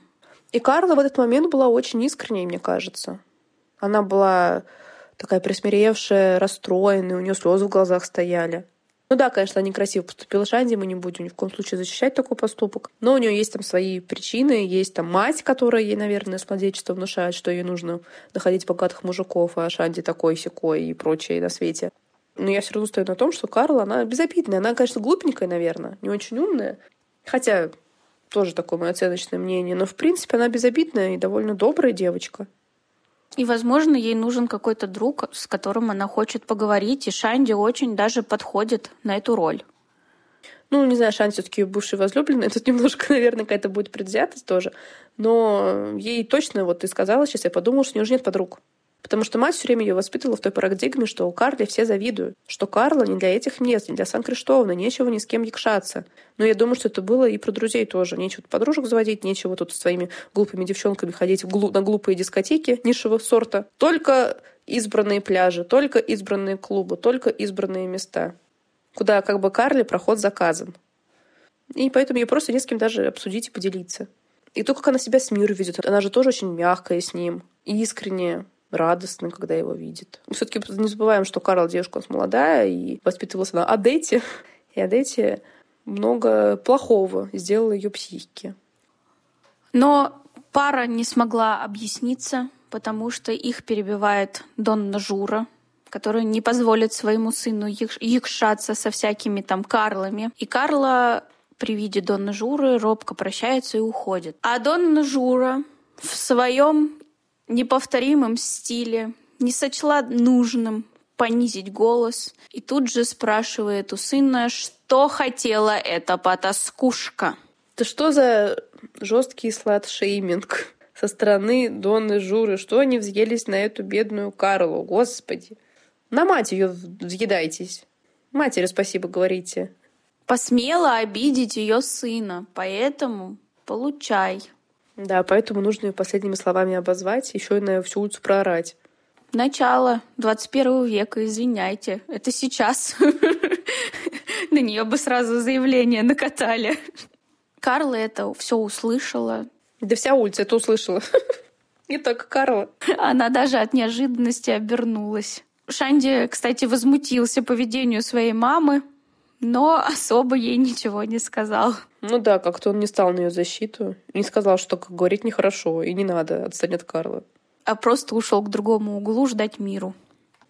И Карла в этот момент была очень искренней, мне кажется. Она была такая присмиревшая, расстроенная, у нее слезы в глазах стояли. Ну да, конечно, она некрасиво поступила Шанди, мы не будем ни в коем случае защищать такой поступок. Но у нее есть там свои причины, есть там мать, которая ей, наверное, с младенчества внушает, что ей нужно находить богатых мужиков, а Шанди такой секой и прочее на свете. Но я все равно стою на том, что Карла, она безобидная. Она, конечно, глупенькая, наверное, не очень умная. Хотя тоже такое мое оценочное мнение. Но, в принципе, она безобидная и довольно добрая девочка. И, возможно, ей нужен какой-то друг, с которым она хочет поговорить, и Шанди очень даже подходит на эту роль. Ну, не знаю, Шанди все-таки бывший возлюбленный. *laughs* Тут немножко, наверное, какая-то будет предвзятость тоже. Но ей точно, вот ты сказала сейчас, я подумала, что у нее уже нет подруг. Потому что мать все время ее воспитывала в той парадигме, что у Карли все завидуют, что Карла не для этих мест, не для Сан-Криштовна, нечего ни с кем якшаться. Но я думаю, что это было и про друзей тоже. Нечего подружек заводить, нечего тут с своими глупыми девчонками ходить на глупые дискотеки низшего сорта. Только избранные пляжи, только избранные клубы, только избранные места, куда как бы Карли проход заказан. И поэтому ей просто не с кем даже обсудить и поделиться. И то, как она себя с миром ведет, она же тоже очень мягкая с ним, искренняя радостный, когда его видит. Все-таки не забываем, что Карл девушка у нас молодая, и воспитывалась она Адете. И Адете много плохого сделала ее психике. Но пара не смогла объясниться, потому что их перебивает Донна Жура, который не позволит своему сыну якшаться со всякими там Карлами. И Карла при виде Донны Журы робко прощается и уходит. А Донна Жура в своем неповторимом стиле, не сочла нужным понизить голос и тут же спрашивает у сына, что хотела эта потаскушка. Это что за жесткий слад-шейминг со стороны Донны Журы? Что они взъелись на эту бедную Карлу? Господи! На мать ее взъедайтесь. Матери спасибо говорите. Посмела обидеть ее сына, поэтому получай. Да, поэтому нужно ее последними словами обозвать, еще и на всю улицу проорать. Начало 21 века, извиняйте. Это сейчас. На нее бы сразу заявление накатали. Карла это все услышала. Да вся улица это услышала. Не только Карла. Она даже от неожиданности обернулась. Шанди, кстати, возмутился поведению своей мамы, но особо ей ничего не сказал. Ну да, как-то он не стал на ее защиту. Не сказал, что как говорить нехорошо, и не надо, отстань от Карла. А просто ушел к другому углу ждать миру.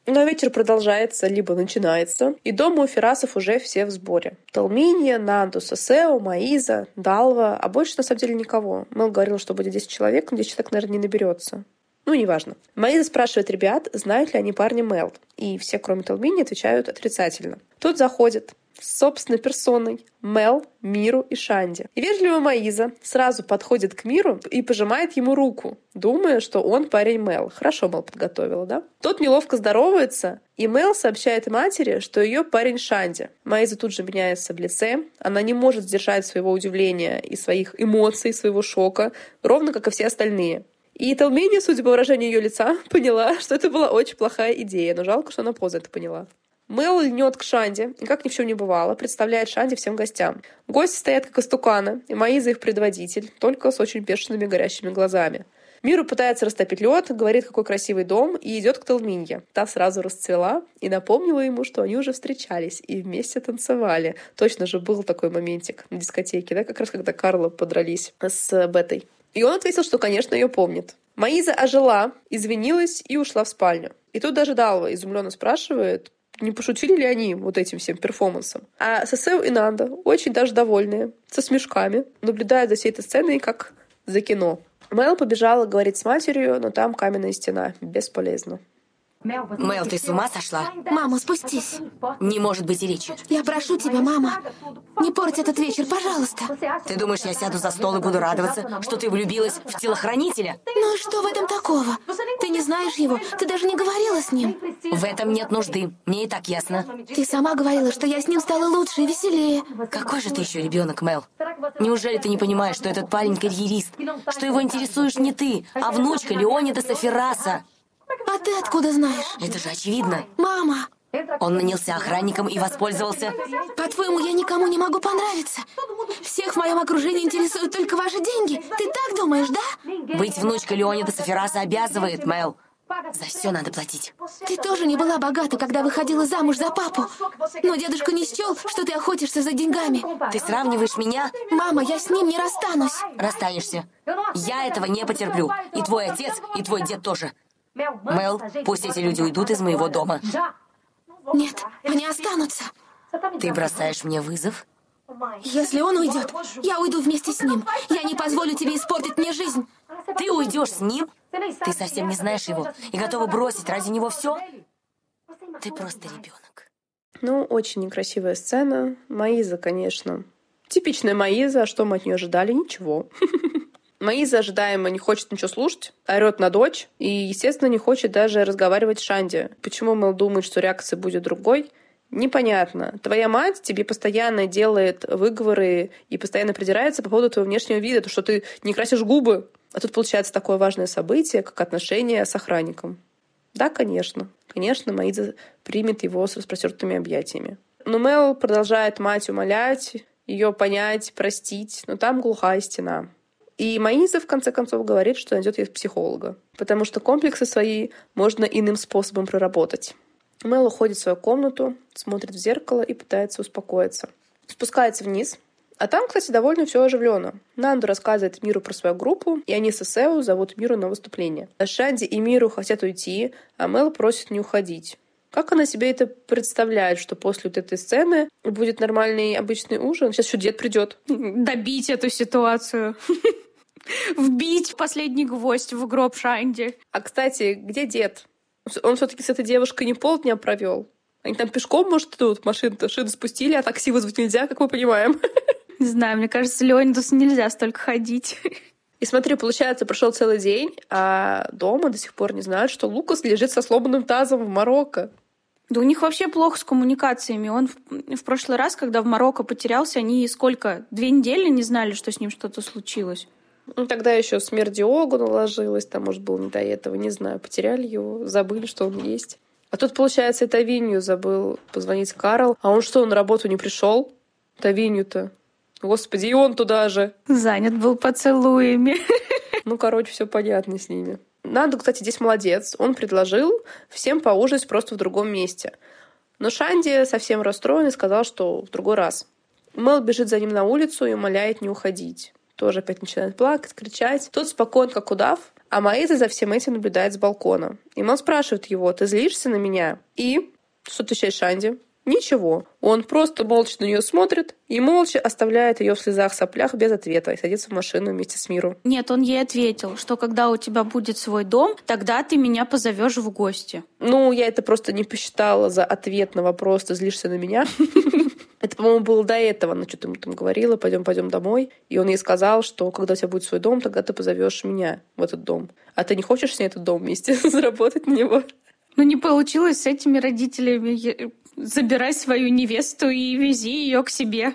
Но вечер продолжается, либо начинается, и дома у Ферасов уже все в сборе. Талминия, Нанду, Сосео, Маиза, Далва, а больше на самом деле никого. Мэл говорил, что будет 10 человек, но 10 человек, наверное, не наберется. Ну, неважно. Маиза спрашивает ребят, знают ли они парня Мел. И все, кроме Талмини, отвечают отрицательно. Тут заходит собственной персоной Мел, Миру и Шанди. И вежливая Маиза сразу подходит к Миру и пожимает ему руку, думая, что он парень Мел. Хорошо Мел подготовила, да? Тот неловко здоровается, и Мел сообщает матери, что ее парень Шанди. Маиза тут же меняется в лице. Она не может сдержать своего удивления и своих эмоций, своего шока, ровно как и все остальные. И Талмения, судя по выражению ее лица, *laughs* поняла, что это была очень плохая идея, но жалко, что она поздно это поняла. Мэл льнет к Шанде, и как ни в чем не бывало, представляет Шанде всем гостям. Гости стоят как истуканы, и Маиза их предводитель, только с очень бешеными горящими глазами. Миру пытается растопить лед, говорит, какой красивый дом, и идет к Талминье. Та сразу расцвела и напомнила ему, что они уже встречались и вместе танцевали. Точно же был такой моментик на дискотеке, да, как раз когда Карла подрались с Бетой. И он ответил, что, конечно, ее помнит. Маиза ожила, извинилась и ушла в спальню. И тут даже Далва изумленно спрашивает, не пошутили ли они вот этим всем перформансом. А Сосео и Нанда очень даже довольные, со смешками, наблюдают за всей этой сценой как за кино. Мэл побежала говорить с матерью, но там каменная стена. Бесполезно. Мел, ты с ума сошла? Мама, спустись. Не может быть и речи. Я прошу тебя, мама, не порть этот вечер, пожалуйста. Ты думаешь, я сяду за стол и буду радоваться, что ты влюбилась в телохранителя? Ну что в этом такого? Ты не знаешь его, ты даже не говорила с ним. В этом нет нужды, мне и так ясно. Ты сама говорила, что я с ним стала лучше и веселее. Какой же ты еще ребенок, Мел? Неужели ты не понимаешь, что этот парень карьерист? Что его интересуешь не ты, а внучка Леонида Сафираса? А ты откуда знаешь? Это же очевидно. Мама! Он нанялся охранником и воспользовался... По-твоему, я никому не могу понравиться? Всех в моем окружении интересуют только ваши деньги. Ты так думаешь, да? Быть внучкой Леонида Сафираса обязывает, Мел. За все надо платить. Ты тоже не была богата, когда выходила замуж за папу. Но дедушка не счел, что ты охотишься за деньгами. Ты сравниваешь меня? Мама, я с ним не расстанусь. Расстанешься. Я этого не потерплю. И твой отец, и твой дед тоже. Мел, пусть эти люди уйдут из моего дома. Нет, они останутся. Ты бросаешь мне вызов? Если он уйдет, я уйду вместе с ним. Я не позволю тебе испортить мне жизнь. Ты уйдешь с ним? Ты совсем не знаешь его и готова бросить ради него все? Ты просто ребенок. Ну, очень некрасивая сцена. Маиза, конечно. Типичная Маиза, а что мы от нее ожидали? Ничего. *laughs* Маиза ожидаемо не хочет ничего слушать, орет на дочь и, естественно, не хочет даже разговаривать с Шанди. Почему Мэл думает, что реакция будет другой? Непонятно. Твоя мать тебе постоянно делает выговоры и постоянно придирается по поводу твоего внешнего вида, то, что ты не красишь губы. А тут получается такое важное событие, как отношения с охранником. Да, конечно. Конечно, Маиза примет его с распростертыми объятиями. Но Мэл продолжает мать умолять, ее понять, простить, но там глухая стена. И Маиза, в конце концов, говорит, что найдет ей психолога, потому что комплексы свои можно иным способом проработать. Мэл уходит в свою комнату, смотрит в зеркало и пытается успокоиться. Спускается вниз, а там, кстати, довольно все оживленно. Нанду рассказывает Миру про свою группу, и они с Эсео зовут Миру на выступление. Шанди и Миру хотят уйти, а Мэл просит не уходить. Как она себе это представляет, что после вот этой сцены будет нормальный обычный ужин? Сейчас еще дед придет. Добить эту ситуацию. *laughs* *laughs* Вбить последний гвоздь в гроб Шанди. А, кстати, где дед? Он все-таки с этой девушкой не полдня провел. Они там пешком, может, идут, машину-то шину спустили, а такси вызвать нельзя, как мы понимаем. *laughs* Не знаю, мне кажется, Леонидусу нельзя столько ходить. И смотри, получается, прошел целый день, а дома до сих пор не знают, что Лукас лежит со сломанным тазом в Марокко. Да у них вообще плохо с коммуникациями. Он в, в прошлый раз, когда в Марокко потерялся, они сколько? Две недели не знали, что с ним что-то случилось. Ну, тогда еще смерть Диогу наложилась, там, может, было не до этого, не знаю. Потеряли его, забыли, что он есть. А тут, получается, это Винью забыл позвонить Карл. А он что, на работу не пришел? Тавинью-то. Господи, и он туда же. Занят был поцелуями. *laughs* Ну, короче, все понятно с ними. Наду, кстати, здесь молодец. Он предложил всем поужинать просто в другом месте. Но Шанди совсем расстроен и сказал, что в другой раз. Мел бежит за ним на улицу и умоляет не уходить тоже опять начинает плакать, кричать. Тот спокоен, как удав, А Маэза за всем этим наблюдает с балкона. И он спрашивает его, ты злишься на меня? И что отвечает Шанди? Ничего. Он просто молча на нее смотрит и молча оставляет ее в слезах соплях без ответа и садится в машину вместе с Миру. Нет, он ей ответил, что когда у тебя будет свой дом, тогда ты меня позовешь в гости. Ну, я это просто не посчитала за ответ на вопрос, ты злишься на меня. *laughs* Это, по-моему, было до этого. Она что-то ему там говорила, пойдем, пойдем домой. И он ей сказал, что когда у тебя будет свой дом, тогда ты позовешь меня в этот дом. А ты не хочешь с ней этот дом вместе *laughs* заработать на него? Ну, не получилось с этими родителями забирай свою невесту и вези ее к себе.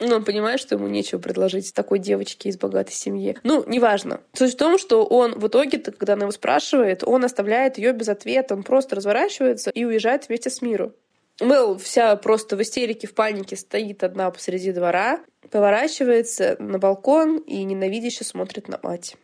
Ну, он понимает, что ему нечего предложить такой девочке из богатой семьи. Ну, неважно. Суть в том, что он в итоге, когда она его спрашивает, он оставляет ее без ответа, он просто разворачивается и уезжает вместе с миру. Мэл вся просто в истерике, в панике стоит одна посреди двора, поворачивается на балкон и ненавидяще смотрит на мать.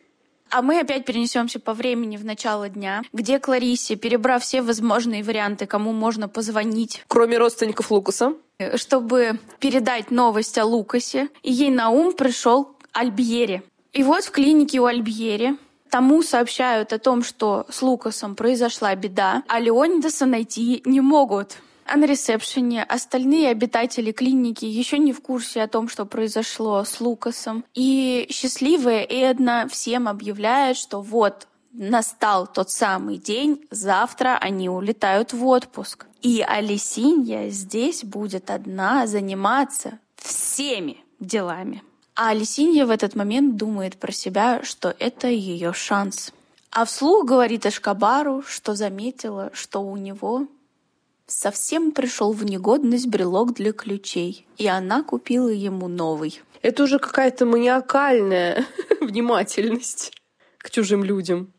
А мы опять перенесемся по времени в начало дня, где Кларисе, перебрав все возможные варианты, кому можно позвонить. Кроме родственников Лукаса. Чтобы передать новость о Лукасе, и ей на ум пришел Альбьери. И вот в клинике у Альбьери тому сообщают о том, что с Лукасом произошла беда, а Леонидаса найти не могут. А на ресепшене остальные обитатели клиники еще не в курсе о том, что произошло с Лукасом. И счастливая Эдна всем объявляет, что вот настал тот самый день, завтра они улетают в отпуск. И Алисинья здесь будет одна заниматься всеми делами. А Алисинья в этот момент думает про себя, что это ее шанс. А вслух говорит Эшкабару, что заметила, что у него Совсем пришел в негодность брелок для ключей, и она купила ему новый. Это уже какая-то маниакальная *laughs* внимательность к чужим людям.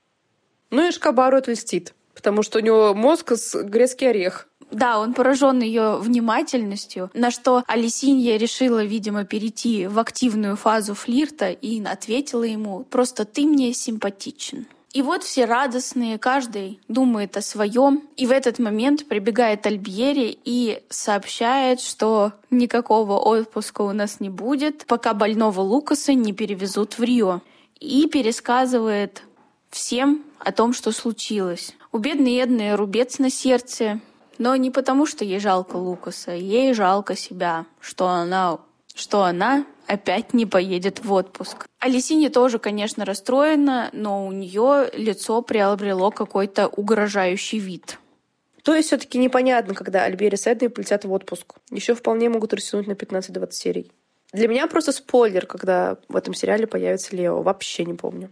Ну и Шкабару это льстит, потому что у него мозг с грецкий орех. Да, он поражен ее внимательностью, на что Алисинья решила, видимо, перейти в активную фазу флирта и ответила ему «Просто ты мне симпатичен». И вот все радостные, каждый думает о своем. И в этот момент прибегает Альбьери и сообщает, что никакого отпуска у нас не будет, пока больного Лукаса не перевезут в Рио. И пересказывает всем о том, что случилось. У бедной Эдны рубец на сердце, но не потому, что ей жалко Лукаса, ей жалко себя, что она, что она опять не поедет в отпуск. Алисине тоже, конечно, расстроена, но у нее лицо приобрело какой-то угрожающий вид. То есть все-таки непонятно, когда Альбери с Эдной полетят в отпуск. Еще вполне могут растянуть на 15-20 серий. Для меня просто спойлер, когда в этом сериале появится Лео. Вообще не помню.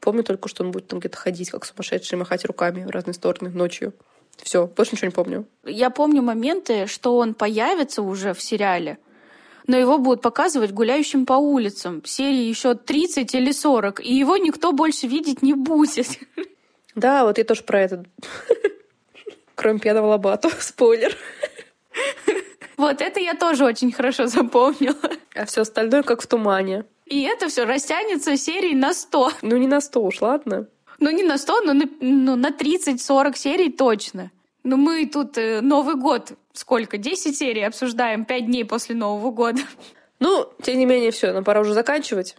Помню только, что он будет там где-то ходить, как сумасшедший, махать руками в разные стороны ночью. Все, больше ничего не помню. Я помню моменты, что он появится уже в сериале, но его будут показывать гуляющим по улицам. Серии еще 30 или 40, и его никто больше видеть не будет. *laughs* Да, вот я тоже про это. *laughs* Кроме пьяного лобату. *laughs* Спойлер. Вот это я тоже очень хорошо запомнила. А все остальное как в тумане. И это все растянется серий на 100. Ну не на 100 уж, ладно? Ну не на 100, но на, ну, на 30-40 серий точно. Ну мы тут э, Новый год сколько, 10 серий обсуждаем 5 дней после Нового года. Ну, тем не менее, все, нам пора уже заканчивать.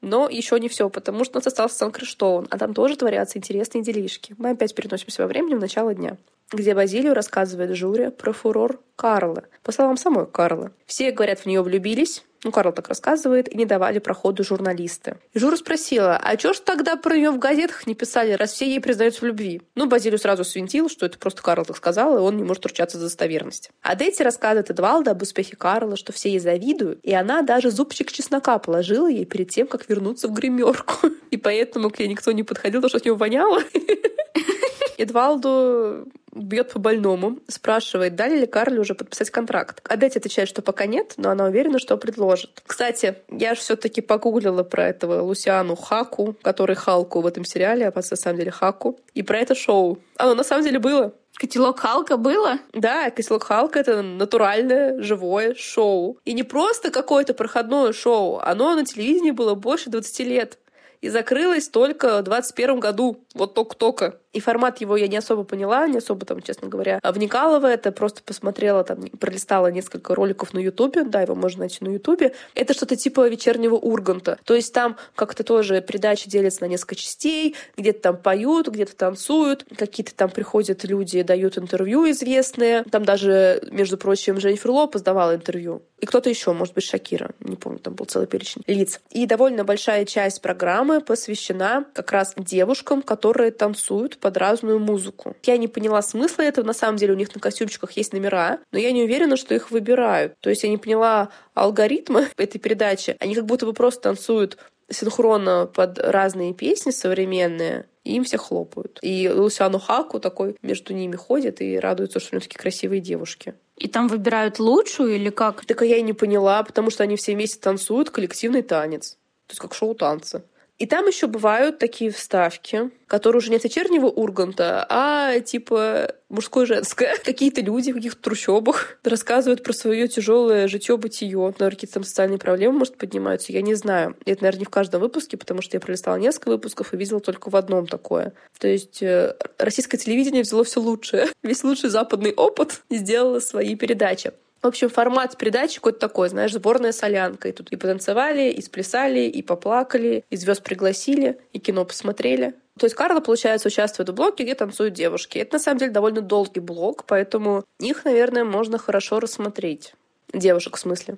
Но еще не все, потому что у нас остался Сан Криштоун, а там тоже творятся интересные делишки. Мы опять переносимся во времени в начало дня, где Базилию рассказывает Жюре про фурор Карла. По словам самой Карлы. Все, говорят, в нее влюбились, ну, Карл так рассказывает, и не давали проходу журналисты. И Жура спросила, а чё ж тогда про нее в газетах не писали, раз все ей признаются в любви? Ну, Базилию сразу свинтил, что это просто Карл так сказал, и он не может ручаться за достоверность. А Дейти рассказывает Эдвалда об успехе Карла, что все ей завидуют, и она даже зубчик чеснока положила ей перед тем, как вернуться в гримерку. *laughs* И поэтому к ней никто не подходил, потому что от него воняло. *laughs* Эдвалду бьет по больному, спрашивает, дали ли Карли уже подписать контракт. Адетти отвечает, что пока нет, но она уверена, что предложит. Кстати, я же все таки погуглила про этого Лусиану Хаку, который Халку в этом сериале, а на самом деле Хаку, и про это шоу. Оно на самом деле было. Котелок Халка было? Да, Котелок Халка — это натуральное, живое шоу. И не просто какое-то проходное шоу. Оно на телевидении было больше 20 лет и закрылась только в 21 году. Вот только-только. И формат его я не особо поняла, не особо там, честно говоря, вникала в это, просто посмотрела там, пролистала несколько роликов на Ютубе, да, его можно найти на Ютубе. Это что-то типа вечернего Урганта. То есть там как-то тоже передача делится на несколько частей, где-то там поют, где-то танцуют, какие-то там приходят люди, дают интервью известные. Там даже, между прочим, Женнифер Лопес давала интервью. И кто-то еще, может быть, Шакира. Не помню, там был целый перечень лиц. И довольно большая часть программы посвящена как раз девушкам, которые танцуют под разную музыку. Я не поняла смысла этого. На самом деле у них на костюмчиках есть номера, но я не уверена, что их выбирают. То есть я не поняла алгоритмы *laughs* этой передачи. Они как будто бы просто танцуют синхронно под разные песни современные, и им все хлопают. И Лусиану Хаку такой между ними ходит и радуется, что у него такие красивые девушки. И там выбирают лучшую или как? Так я и не поняла, потому что они все вместе танцуют коллективный танец. То есть как шоу танца. И там еще бывают такие вставки, которые уже не от вечернего Урганта, а типа мужское-женское. *laughs* Какие-то люди в каких-то трущобах рассказывают про свое тяжелое житье-бытие. Наверное, какие-то там социальные проблемы, может, поднимаются. Я не знаю. Это, наверное, не в каждом выпуске, потому что я пролистала несколько выпусков и видела только в одном такое. То есть э, российское телевидение взяло все лучшее. *laughs* Весь лучший западный опыт и сделало свои передачи. В общем, формат передачи какой-то такой, знаешь, сборная солянка. И тут и потанцевали, и сплясали, и поплакали, и звезд пригласили, и кино посмотрели. То есть Карла, получается, участвует в блоке, где танцуют девушки. Это, на самом деле, довольно долгий блок, поэтому их, наверное, можно хорошо рассмотреть. Девушек, в смысле.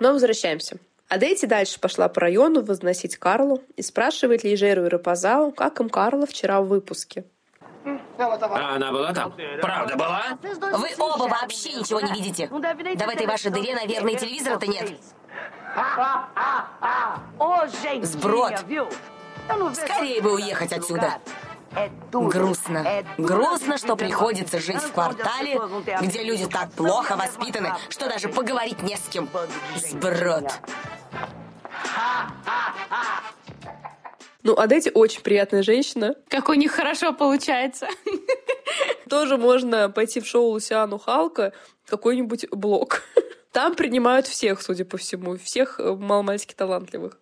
Но возвращаемся. А Дейти дальше пошла по району возносить Карлу и спрашивает Лейжеру и Рапазау, как им Карла вчера в выпуске. А она была там? Правда была? Вы оба вообще ничего не видите. Да в этой вашей дыре, наверное, телевизора-то нет. Сброд. Скорее бы уехать отсюда. Грустно. Грустно, что приходится жить в квартале, где люди так плохо воспитаны, что даже поговорить не с кем. Сброд. Ну, а Адетти очень приятная женщина. Как у них хорошо получается. Тоже можно пойти в шоу Лусиану Халка, какой-нибудь блог. Там принимают всех, судя по всему, всех э, маломальски талантливых,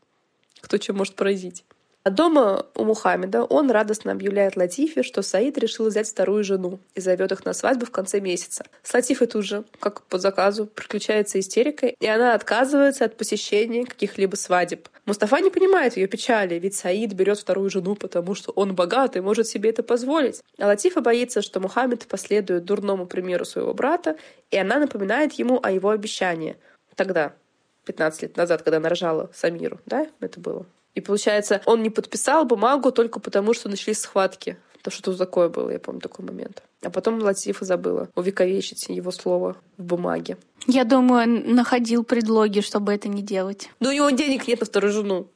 кто чем может поразить. А дома у Мухаммеда он радостно объявляет Латифе, что Саид решил взять вторую жену и зовет их на свадьбу в конце месяца. С Латифой тут же, как по заказу, приключается истерика, и она отказывается от посещения каких-либо свадеб. Мустафа не понимает ее печали, ведь Саид берет вторую жену, потому что он богат и может себе это позволить. А Латифа боится, что Мухаммед последует дурному примеру своего брата, и она напоминает ему о его обещании. Тогда, 15 лет назад, когда она рожала Самиру, да, это было? И получается, он не подписал бумагу только потому, что начались схватки. То что такое было, я помню такой момент. А потом Латифа забыла увековечить его слово в бумаге. Я думаю, он находил предлоги, чтобы это не делать. Но у него денег нет на вторую жену.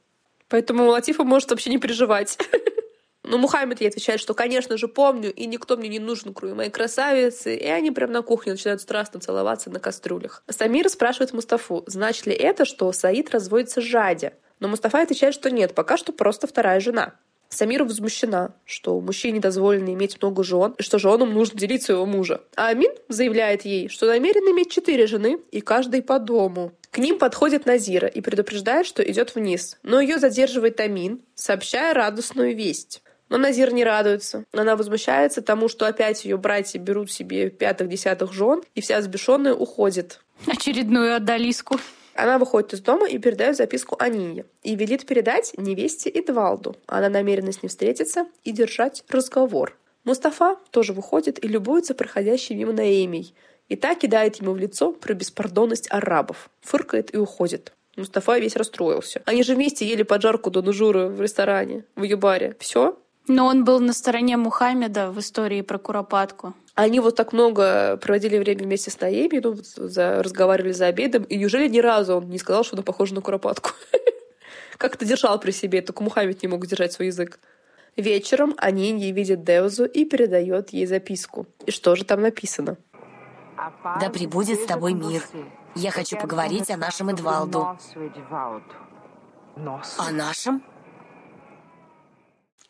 Поэтому Латифа может вообще не переживать. *laughs* Но Мухаммед ей отвечает, что, конечно же, помню, и никто мне не нужен, кроме моей красавицы. И они прям на кухне начинают страстно целоваться на кастрюлях. Самир спрашивает Мустафу, значит ли это, что Саид разводится жадя? Но Мустафа отвечает, что нет, пока что просто вторая жена. Самира возмущена, что мужчине дозволено иметь много жен, и что женам нужно делить своего мужа. А Амин заявляет ей, что намерен иметь четыре жены, и каждый по дому. К ним подходит Назира и предупреждает, что идет вниз. Но ее задерживает Амин, сообщая радостную весть. Но Назир не радуется. Она возмущается тому, что опять ее братья берут себе пятых-десятых жен, и вся сбешенная уходит. Очередную отдалиску. Она выходит из дома и передает записку Анине и велит передать невесте Эдвалду. Она намерена с ним встретиться и держать разговор. Мустафа тоже выходит и любуется проходящей мимо Наэмией. И так кидает ему в лицо про беспардонность арабов. Фыркает и уходит. Мустафа весь расстроился. Они же вместе ели поджарку до Нужуры в ресторане, в ее баре. Все? Но он был на стороне Мухаммеда в истории про Куропатку. Они вот так много проводили время вместе с Наеми, ну, за, разговаривали за обедом, и неужели ни разу он не сказал, что она похожа на Куропатку? *laughs* Как-то держал при себе, только Мухаммед не мог держать свой язык. Вечером Анинья видит Деузу и передает ей записку. И что же там написано? «Да прибудет с тобой мир. Я хочу поговорить о нашем Эдвалду». «О нашем?»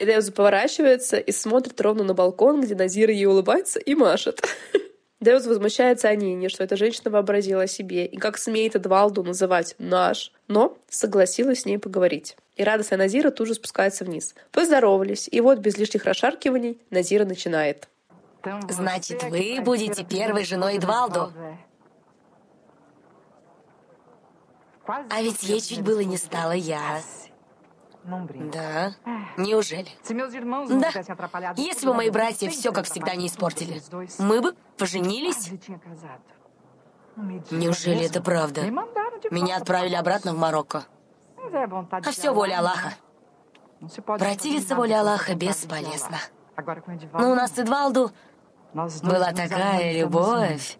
Элеуза поворачивается и смотрит ровно на балкон, где Назира ей улыбается и машет. *laughs* Деус возмущается о Нине, что эта женщина вообразила о себе, и как смеет Эдвалду называть «наш», но согласилась с ней поговорить. И радостная Назира тут же спускается вниз. Поздоровались, и вот без лишних расшаркиваний Назира начинает. Значит, вы будете первой женой Эдвалду. А ведь ей чуть было не стало я. Да? Неужели? Да. Если бы мои братья все, как всегда, не испортили, мы бы поженились? Неужели это правда? Меня отправили обратно в Марокко. А все воля Аллаха. Противиться воле Аллаха бесполезно. Но у нас с Эдвалду была такая любовь.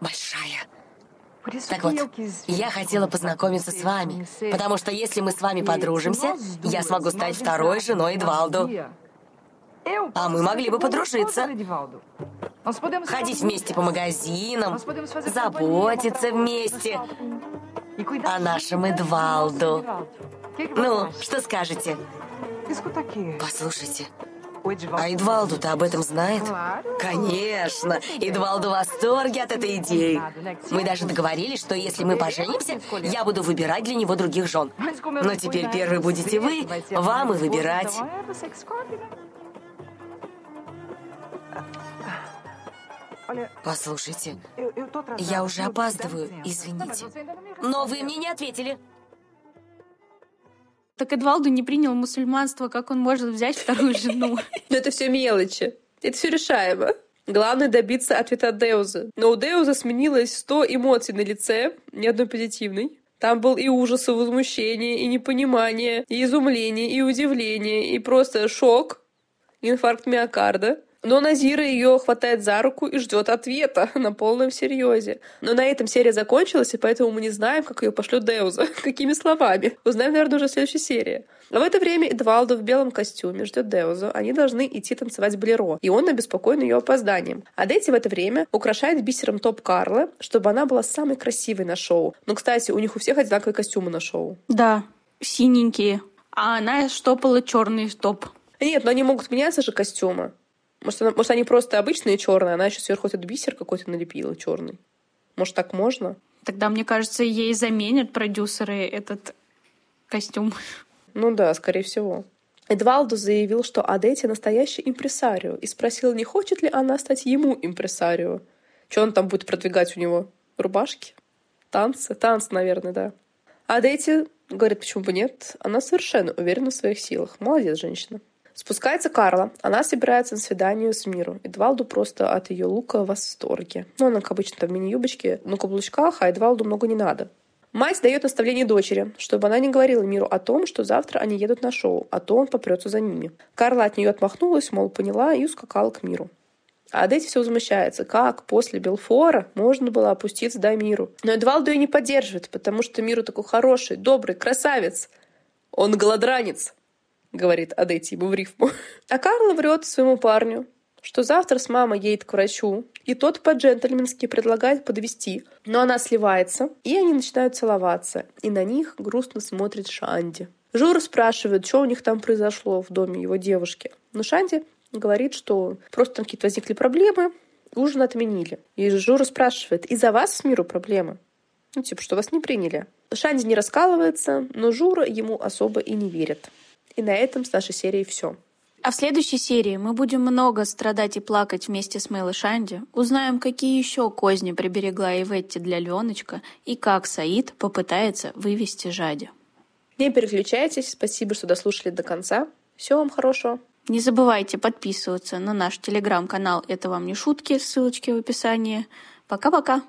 Большая. Так вот, я хотела познакомиться с вами, потому что если мы с вами подружимся, я смогу стать второй женой Эдвалду. А мы могли бы подружиться. Ходить вместе по магазинам, заботиться вместе о нашем Эдвалду. Ну, что скажете? Послушайте, а Эдвалду-то об этом знает? Конечно. Эдвалду в восторге от этой идеи. Мы даже договорились, что если мы поженимся, я буду выбирать для него других жен. Но теперь первый будете вы, вам и выбирать. Послушайте, я уже опаздываю, извините. Но вы мне не ответили. Так Эдвалду не принял мусульманство, как он может взять вторую жену? *laughs* Но это все мелочи. Это все решаемо. Главное добиться ответа от Деуза. Но у Деуза сменилось 100 эмоций на лице, ни одной позитивной. Там был и ужас, и возмущение, и непонимание, и изумление, и удивление, и просто шок, инфаркт миокарда. Но Назира ее хватает за руку и ждет ответа *laughs* на полном серьезе. Но на этом серия закончилась, и поэтому мы не знаем, как ее пошлет Деуза. *laughs* Какими словами. Узнаем, наверное, уже в следующей серии. А в это время Эдвалдо в белом костюме ждет Деузу. Они должны идти танцевать болеро, и он обеспокоен ее опозданием. А Дети в это время украшает бисером топ Карла, чтобы она была самой красивой на шоу. Ну, кстати, у них у всех одинаковые костюмы на шоу. Да, синенькие. А она штопала черный топ. Нет, но они могут меняться же костюмы. Может, она, может, они просто обычные черные, она еще сверху этот бисер какой-то налепила черный. Может, так можно? Тогда, мне кажется, ей заменят продюсеры этот костюм. Ну да, скорее всего. Эдвалдо заявил, что Адетти настоящий импресарио, и спросил, не хочет ли она стать ему импресарио. Что он там будет продвигать у него? Рубашки? Танцы? Танцы, наверное, да. Адетти говорит, почему бы нет. Она совершенно уверена в своих силах. Молодец женщина. Спускается Карла. Она собирается на свидание с Миру. Эдвалду просто от ее лука в восторге. Ну, она, как обычно, в мини-юбочке, на каблучках, а Эдвалду много не надо. Мать дает наставление дочери, чтобы она не говорила Миру о том, что завтра они едут на шоу, а то он попрется за ними. Карла от нее отмахнулась, мол, поняла, и ускакала к Миру. А Адетти все возмущается, как после Белфора можно было опуститься до Миру. Но Эдвалду ее не поддерживает, потому что Миру такой хороший, добрый, красавец. Он голодранец. — говорит Адетти ему в рифму. А Карла врет своему парню, что завтра с мамой едет к врачу, и тот по-джентльменски предлагает подвести, но она сливается, и они начинают целоваться, и на них грустно смотрит Шанди. Жура спрашивает, что у них там произошло в доме его девушки. Но Шанди говорит, что просто там какие-то возникли проблемы, ужин отменили. И Жура спрашивает, из-за вас с миру проблемы? Ну, типа, что вас не приняли. Шанди не раскалывается, но Жура ему особо и не верит. И на этом с нашей серией все. А в следующей серии мы будем много страдать и плакать вместе с Мэл и Шанди, узнаем, какие еще козни приберегла Иветти для Леночка и как Саид попытается вывести Жади. Не переключайтесь, спасибо, что дослушали до конца. Всего вам хорошего. Не забывайте подписываться на наш телеграм-канал «Это вам не шутки», ссылочки в описании. Пока-пока.